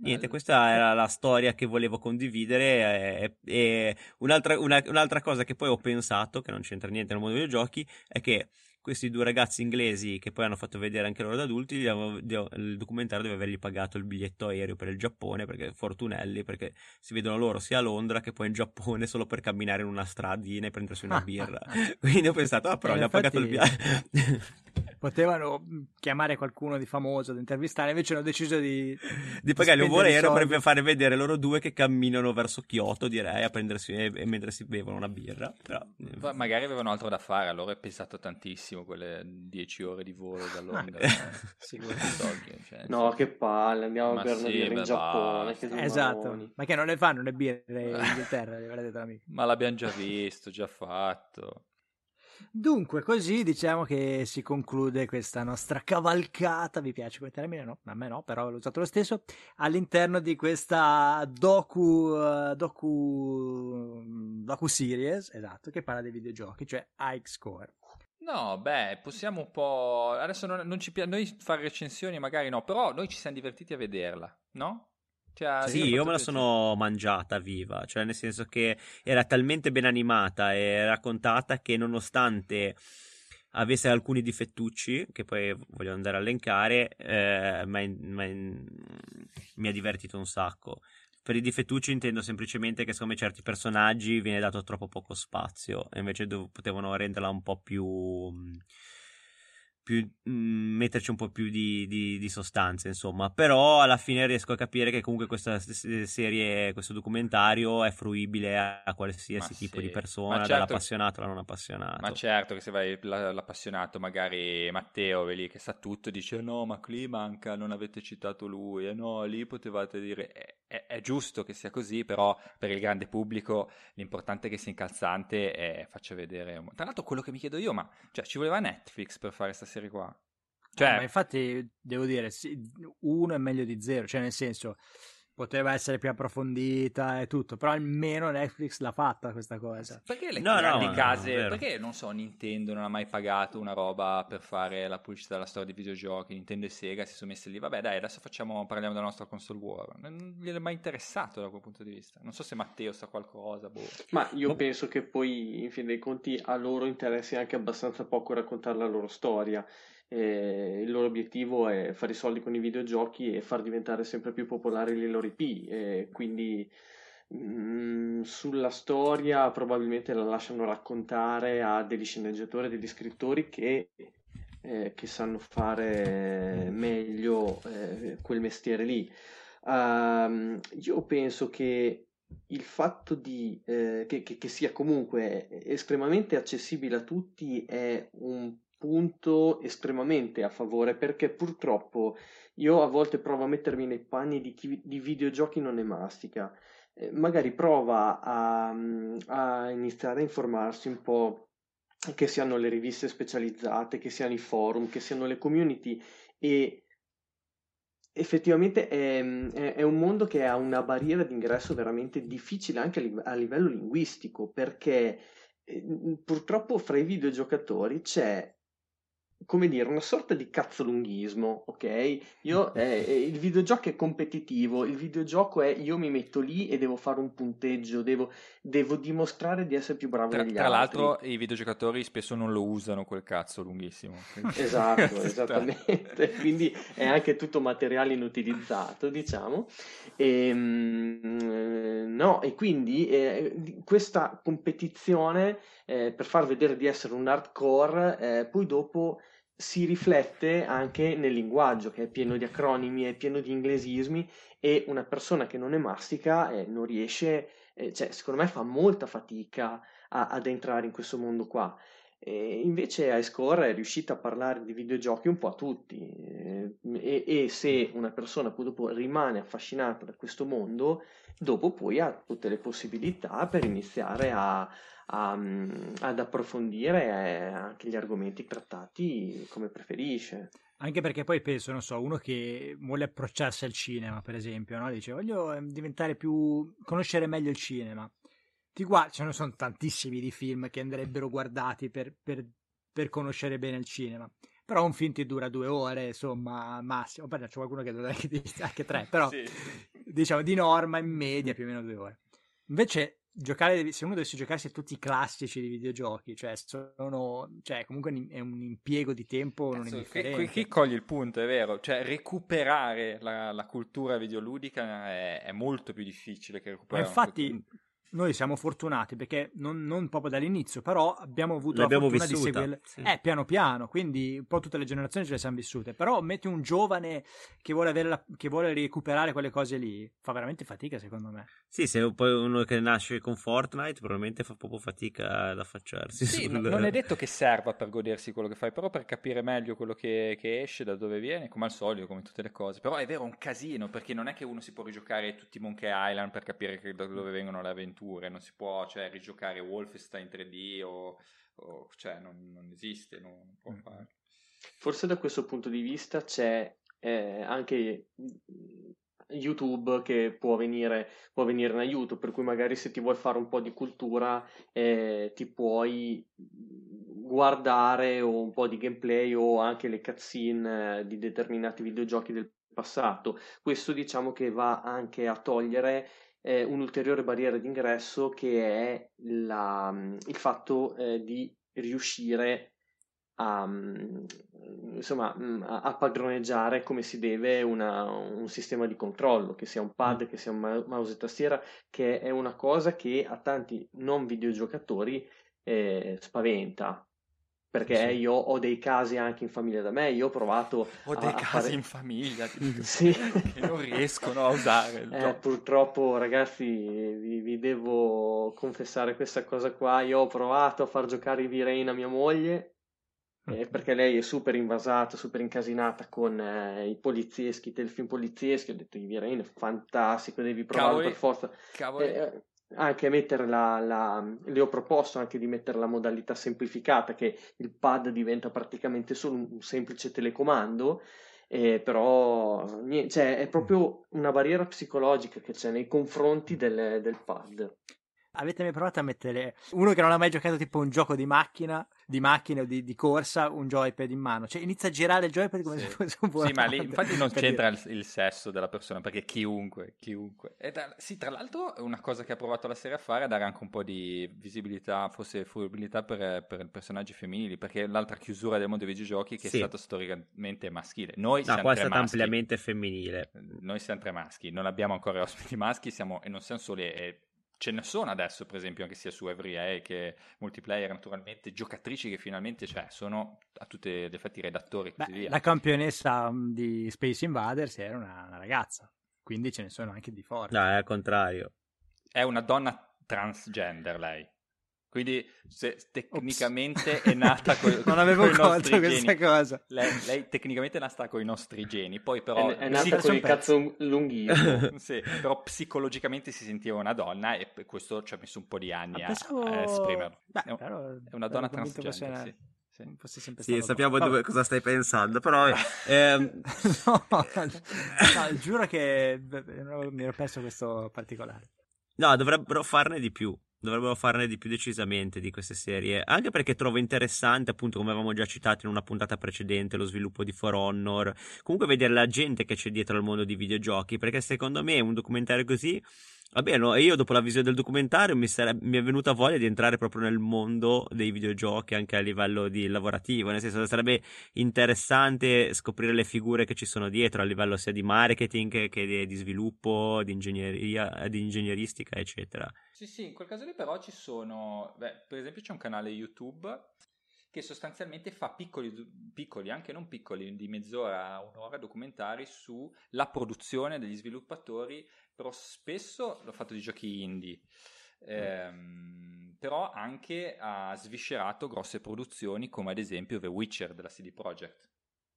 Niente, questa era la storia che volevo condividere. E, e un'altra, una, un'altra, cosa che poi ho pensato, che non c'entra niente nel mondo dei videogiochi, è che questi due ragazzi inglesi che poi hanno fatto vedere anche loro da adulti, il documentario deve avergli pagato il biglietto aereo per il Giappone, perché fortunelli, perché si vedono loro sia a Londra che poi in Giappone solo per camminare in una stradina e prendersi una birra. Quindi ho pensato, ah però gli ha pagato il biglietto. Potevano mm, chiamare qualcuno di famoso da intervistare, invece hanno deciso di... di pagargli un volo aereo per fare vedere loro due che camminano verso Kyoto, direi, a prendersi, e, mentre si bevono una birra. Però... Eh. Magari avevano altro da fare, allora è pesato tantissimo quelle 10 ore di volo da Londra. Tokyo, cioè, no, che palle, andiamo a bere sì, in Giappone. esatto, maroni. ma che non le fanno le birre in Inghilterra, Ma l'abbiamo già visto, già fatto. Dunque, così diciamo che si conclude questa nostra cavalcata. Vi piace quel termine? No, a me no, però l'ho usato lo stesso. All'interno di questa docu, uh, docu, docu series, esatto, che parla dei videogiochi, cioè High Score. No, beh, possiamo un po'. Adesso non, non ci piace. Noi fare recensioni magari no, però noi ci siamo divertiti a vederla, no? Cioè, sì, io me la sono mangiata viva, cioè nel senso che era talmente ben animata e raccontata che nonostante avesse alcuni difettucci, che poi voglio andare a elencare, eh, ma, ma, mi ha divertito un sacco. Per i difettucci intendo semplicemente che secondo me certi personaggi viene dato troppo poco spazio e invece dov- potevano renderla un po' più più, mh, mm, metterci un po' più di, di, di, sostanza, insomma. Però alla fine riesco a capire che comunque questa serie, questo documentario è fruibile a, a qualsiasi Ma tipo sì. di persona, certo, dall'appassionato alla non appassionato. Ma certo che se vai l'appassionato, magari Matteo, lì che sa tutto, dice no, ma qui manca, non avete citato lui, e eh no, lì potevate dire... È, è, è, giusto che sia così, però per il grande pubblico l'importante è che sia incalzante e faccia vedere... Tra l'altro quello che mi chiedo io, ma cioè, ci voleva Netflix per fare questa serie serie qua. Cioè... Eh, ma infatti devo dire, uno è meglio di zero, cioè nel senso, poteva essere più approfondita e tutto, però almeno Netflix l'ha fatta questa cosa. Perché le No, no, grandi no, case, vero. perché non so, Nintendo non ha mai pagato una roba per fare la pubblicità della storia dei videogiochi, Nintendo e Sega si sono messe lì, vabbè dai, adesso facciamo, parliamo della nostra console war, non gli è mai interessato da quel punto di vista, non so se Matteo sa qualcosa, boh. Ma io Ma- penso che poi, in fin dei conti, a loro interessi anche abbastanza poco raccontare la loro storia. Eh, il loro obiettivo è fare i soldi con i videogiochi e far diventare sempre più popolari le loro IP. eh, quindi mm, sulla storia probabilmente la lasciano raccontare a degli sceneggiatori e degli scrittori che, eh, che sanno fare meglio eh, quel mestiere lì. Ehm, io penso che il fatto di, eh, che, che- che sia comunque estremamente accessibile a tutti è un punto estremamente a favore perché purtroppo io a volte provo a mettermi nei panni di chi di videogiochi non ne mastica. Eh, magari prova a, a iniziare a informarsi un po', che siano le riviste specializzate, che siano i forum, che siano le community e effettivamente è, è- è un mondo che ha una barriera d'ingresso veramente difficile anche a, live- a livello linguistico perché eh, purtroppo fra i videogiocatori c'è come dire, una sorta di cazzolunghismo, ok? Io, eh, eh, il videogioco è competitivo, il videogioco è io mi metto lì e devo fare un punteggio, devo, devo dimostrare di essere più bravo Tra, degli tra altri. l'altro i videogiocatori spesso non lo usano quel cazzo lunghissimo. quindi- Esatto, Sta- esattamente, quindi è anche tutto materiale inutilizzato, diciamo. E, mm, no, e quindi eh, questa competizione eh, per far vedere di essere un hardcore, eh, poi dopo si riflette anche nel linguaggio che è pieno di acronimi, è pieno di inglesismi e una persona che non è mastica eh, non riesce, eh, cioè secondo me fa molta fatica a- ad entrare in questo mondo qua. E invece iScore è riuscita a parlare di videogiochi un po' a tutti eh, e, e se una persona poi dopo rimane affascinata da questo mondo, dopo poi ha tutte le possibilità per iniziare a, a, mm, ad approfondire eh, anche gli argomenti trattati come preferisce. Anche perché poi penso, non so, uno che vuole approcciarsi al cinema, per esempio, no? dice voglio eh, diventare più, conoscere meglio il cinema. Ti guardi, ce ne sono tantissimi di film che andrebbero guardati per, per- per conoscere bene il cinema. Però un film ti dura due ore, insomma, massimo. Poi c'è qualcuno che dura anche, anche tre, però Sì. diciamo di norma in media più o meno due ore. Invece, giocare, se uno dovesse giocarsi tutti i classici di videogiochi, cioè, sono, cioè comunque un- è un impiego di tempo non Cazzo, qui, indifferente. qui- qui cogli il punto, è vero. Cioè, recuperare la, la cultura videoludica è, è molto più difficile che Ma recuperare una infatti noi siamo fortunati perché non, non proprio dall'inizio, però abbiamo avuto L'abbiamo la fortuna vissuta, di seguirle sì. eh, piano piano, quindi un po' tutte le generazioni ce le siamo vissute. Però metti un giovane che vuole, avere la- che vuole recuperare quelle cose lì, fa veramente fatica secondo me. Sì, se poi uno che nasce con Fortnite probabilmente fa proprio fatica ad affacciarsi. Sì, sul- no- non è detto che serva per godersi quello che fai, però per capire meglio quello che, che esce, da dove viene, come al solito, come tutte le cose. Però è vero, è un casino, perché non è che uno si può rigiocare tutti i Monkey Island per capire che- da dove vengono le avventure, non si può, cioè, rigiocare Wolfenstein 3D o... o- cioè, non, non esiste, non, non può fare. Forse da questo punto di vista c'è eh, anche mm, YouTube che può venire, può venire in aiuto, per cui magari se ti vuoi fare un po' di cultura eh, ti puoi guardare o un po' di gameplay o anche le cutscene eh, di determinati videogiochi del passato. Questo diciamo che va anche a togliere eh, un'ulteriore barriera d'ingresso che è la- il fatto eh, di riuscire a, mm, insomma, mm, a, padroneggiare come si deve una- un sistema di controllo, che sia un pad, che sia un mouse e tastiera, che è una cosa che a tanti non videogiocatori eh, spaventa. Perché Sì. io ho dei casi anche in famiglia da me, io ho provato Ho dei casi fare- in famiglia tipo, Sì. che non riescono a usare Eh, purtroppo, ragazzi, vi, vi devo confessare questa cosa qua. Io ho provato a far giocare i V-Rain a mia moglie eh, perché lei è super invasata, super incasinata con eh, i polizieschi, i telefilm polizieschi. Ho detto: i V-Rain è fantastico, devi Cavoli. per forza. Cavoli. Anche mettere la, la- le ho proposto anche di mettere la modalità semplificata che il pad diventa praticamente solo un, semplice telecomando eh, però cioè, è proprio una barriera psicologica che c'è nei confronti del, del pad. Avete mai provato a mettere uno che non ha mai giocato tipo un gioco di macchina, di macchina o di, di corsa, un joypad in mano? Cioè inizia a girare il joypad come Sì. se fosse un Sì, ma lì volante, infatti non per c'entra il, il sesso della persona, perché chiunque, chiunque. E tra, sì, tra l'altro una cosa che ha provato la serie a fare è dare anche un po' di visibilità, forse fruibilità per, per i personaggi femminili, perché l'altra chiusura del mondo dei videogiochi è che Sì. è stato storicamente maschile. Noi No, siamo qua è stata maschi. ampiamente femminile. Noi siamo tre maschi, non abbiamo ancora ospiti maschi, siamo, e non siamo soli, e ce ne sono adesso, per esempio, anche sia su Every che multiplayer, naturalmente, giocatrici che finalmente, cioè, sono a tutti gli effetti redattori e così Beh, via. la campionessa mm, di Space Invaders era una, una ragazza, quindi ce ne sono anche di forti. No, è al contrario. È una donna transgender lei. Quindi se tecnicamente è nata con non avevo colto questa geni. cosa. Lei, lei tecnicamente è nata con i nostri geni, poi però, è, è nata psico- con il cazzo lunghissimo. sì, però psicologicamente si sentiva una donna e questo ci ha messo un po' di anni Ma a, pensavo- a esprimerlo. Beh, è, un- però è una donna transgender, sì. sì. sappiamo dove, cosa stai pensando, però... ehm, no, no, giuro che mi ero perso questo particolare. No, dovrebbero farne di più. Dovrebbero farne di più decisamente di queste serie. Anche perché trovo interessante, appunto, come avevamo già citato in una puntata precedente, lo sviluppo di For Honor. Comunque vedere la gente che c'è dietro al mondo di videogiochi. Perché secondo me un documentario così. Vabbè, no, io dopo la visione del documentario mi, sare- mi è venuta voglia di entrare proprio nel mondo dei videogiochi anche a livello di lavorativo. Nel senso, sarebbe interessante scoprire le figure che ci sono dietro a livello sia di marketing che di, sviluppo, di ingegneria, di ingegneristica, eccetera. Sì, sì, in quel caso lì però ci sono, beh, per esempio c'è un canale YouTube che sostanzialmente fa piccoli, piccoli, anche non piccoli, di mezz'ora a un'ora documentari sulla produzione degli sviluppatori, però spesso l'ho fatto di giochi indie. Ehm, però anche ha sviscerato grosse produzioni come ad esempio The Witcher della CD Projekt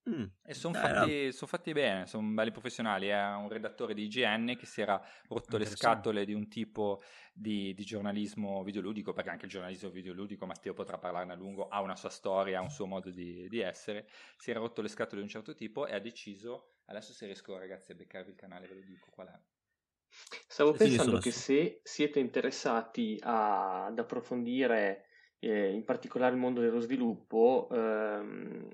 Mm. e sono Eh, fatti, son fatti bene, sono belli professionali. È un redattore di IGN che si era rotto le scatole di un tipo di, di giornalismo videoludico, perché anche il giornalismo videoludico, Matteo potrà parlarne a lungo, ha una sua storia, ha un suo modo di, di essere. Si era rotto le scatole di un certo tipo e ha deciso. Adesso se riesco, ragazzi, a beccarvi il canale, ve lo dico qual è. Stavo Sì, sì, pensando che se siete interessati a- ad approfondire eh, in particolare il mondo dello sviluppo, ehm,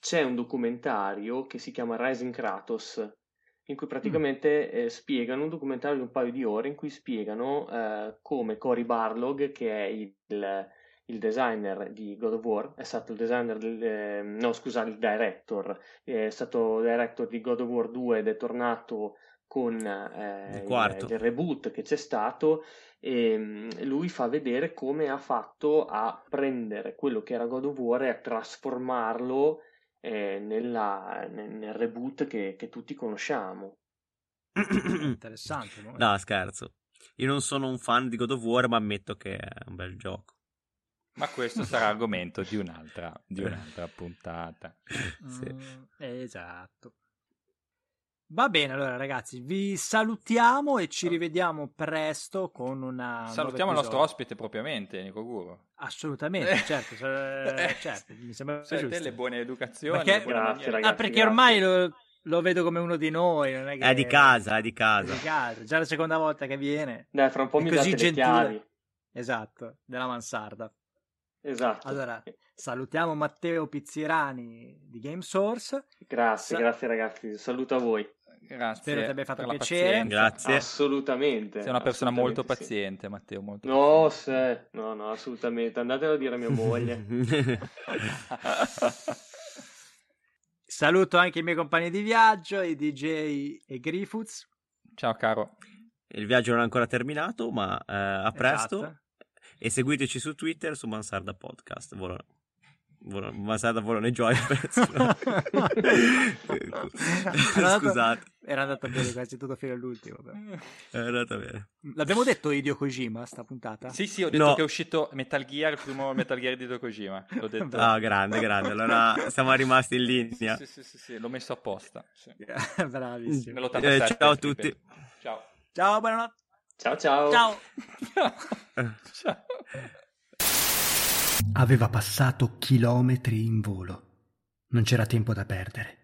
c'è un documentario che si chiama Rising Kratos, in cui praticamente eh, spiegano un documentario di un paio di ore in cui spiegano eh, come Cory Barlog, che è il, il designer di God of War, è stato il designer del, eh, no scusa, il director, è stato director di God of War 2 ed è tornato con eh, Il il reboot che c'è stato e mm, lui fa vedere come ha fatto a prendere quello che era God of War e a trasformarlo eh, nella- nel, nel reboot che, che tutti conosciamo. Interessante. no? no, scherzo. Io non sono un fan di God of War, ma ammetto che è un bel gioco. Ma questo sarà argomento di un'altra, di un'altra puntata. Sì. Mm, esatto. Va bene, allora ragazzi, vi salutiamo e ci rivediamo presto con una. un Salutiamo il nostro ospite propriamente, Nico Guro. Assolutamente, certo, eh, certo, mi sembra Sai, te giusto. le buone educazioni, Perché- le buone Grazie, maniere. ragazzi. Ah, perché ormai lo, lo vedo come uno di noi, non è che È di casa, è di è casa. di casa. Già la seconda volta che viene. Dai, fra un po' È mi così date le gentile. chiavi. Esatto, della mansarda. Esatto. Allora, salutiamo Matteo Pizzirani di Game Source. Grazie, Sa- grazie ragazzi. Saluto a voi. Grazie. Spero ti abbia fatto per la piacere. pazienza. Grazie. Assolutamente. Sei una persona molto assolutamente sì. paziente, Matteo. Molto No, se... no, no, assolutamente. Andatelo a dire a mia moglie. Saluto anche i miei compagni di viaggio, i DJ e Griffiths. Ciao caro. Il viaggio non è ancora terminato, ma eh, a presto. Esatto. E seguiteci su Twitter su Mansarda Podcast. Volo... Volo... Mansarda Volone Joy. Scusate, Era andato bene quasi tutto fino all'ultimo. però. è andata bene. L'abbiamo detto Hideo Kojima sta puntata? Sì, sì, ho detto No. che è uscito Metal Gear, il primo Metal Gear di Hideo Kojima. L'ho detto. Ah, grande, grande. Allora siamo rimasti in linea. Sì, sì, sì, sì, l'ho messo apposta. Sì. Bravissimo. Nell'87, Eh, ciao a tutti. ripeto. Ciao. Ciao, buonanotte. Ciao ciao. Ciao. Ciao. Aveva passato chilometri in volo. Non c'era tempo da perdere.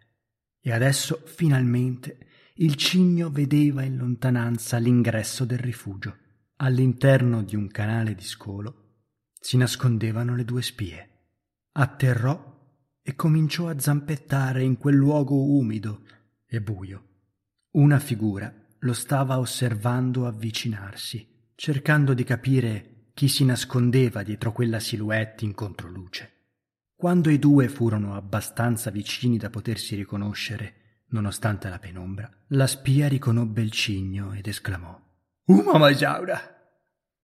E adesso, finalmente, il cigno vedeva in lontananza l'ingresso del rifugio. All'interno di un canale di scolo si nascondevano le due spie. Atterrò e cominciò a zampettare in quel luogo umido e buio. Una figura lo stava osservando avvicinarsi, cercando di capire chi si nascondeva dietro quella silhouette in controluce. Quando i due furono abbastanza vicini da potersi riconoscere, nonostante la penombra, la spia riconobbe il cigno ed esclamò: Uma Majaura!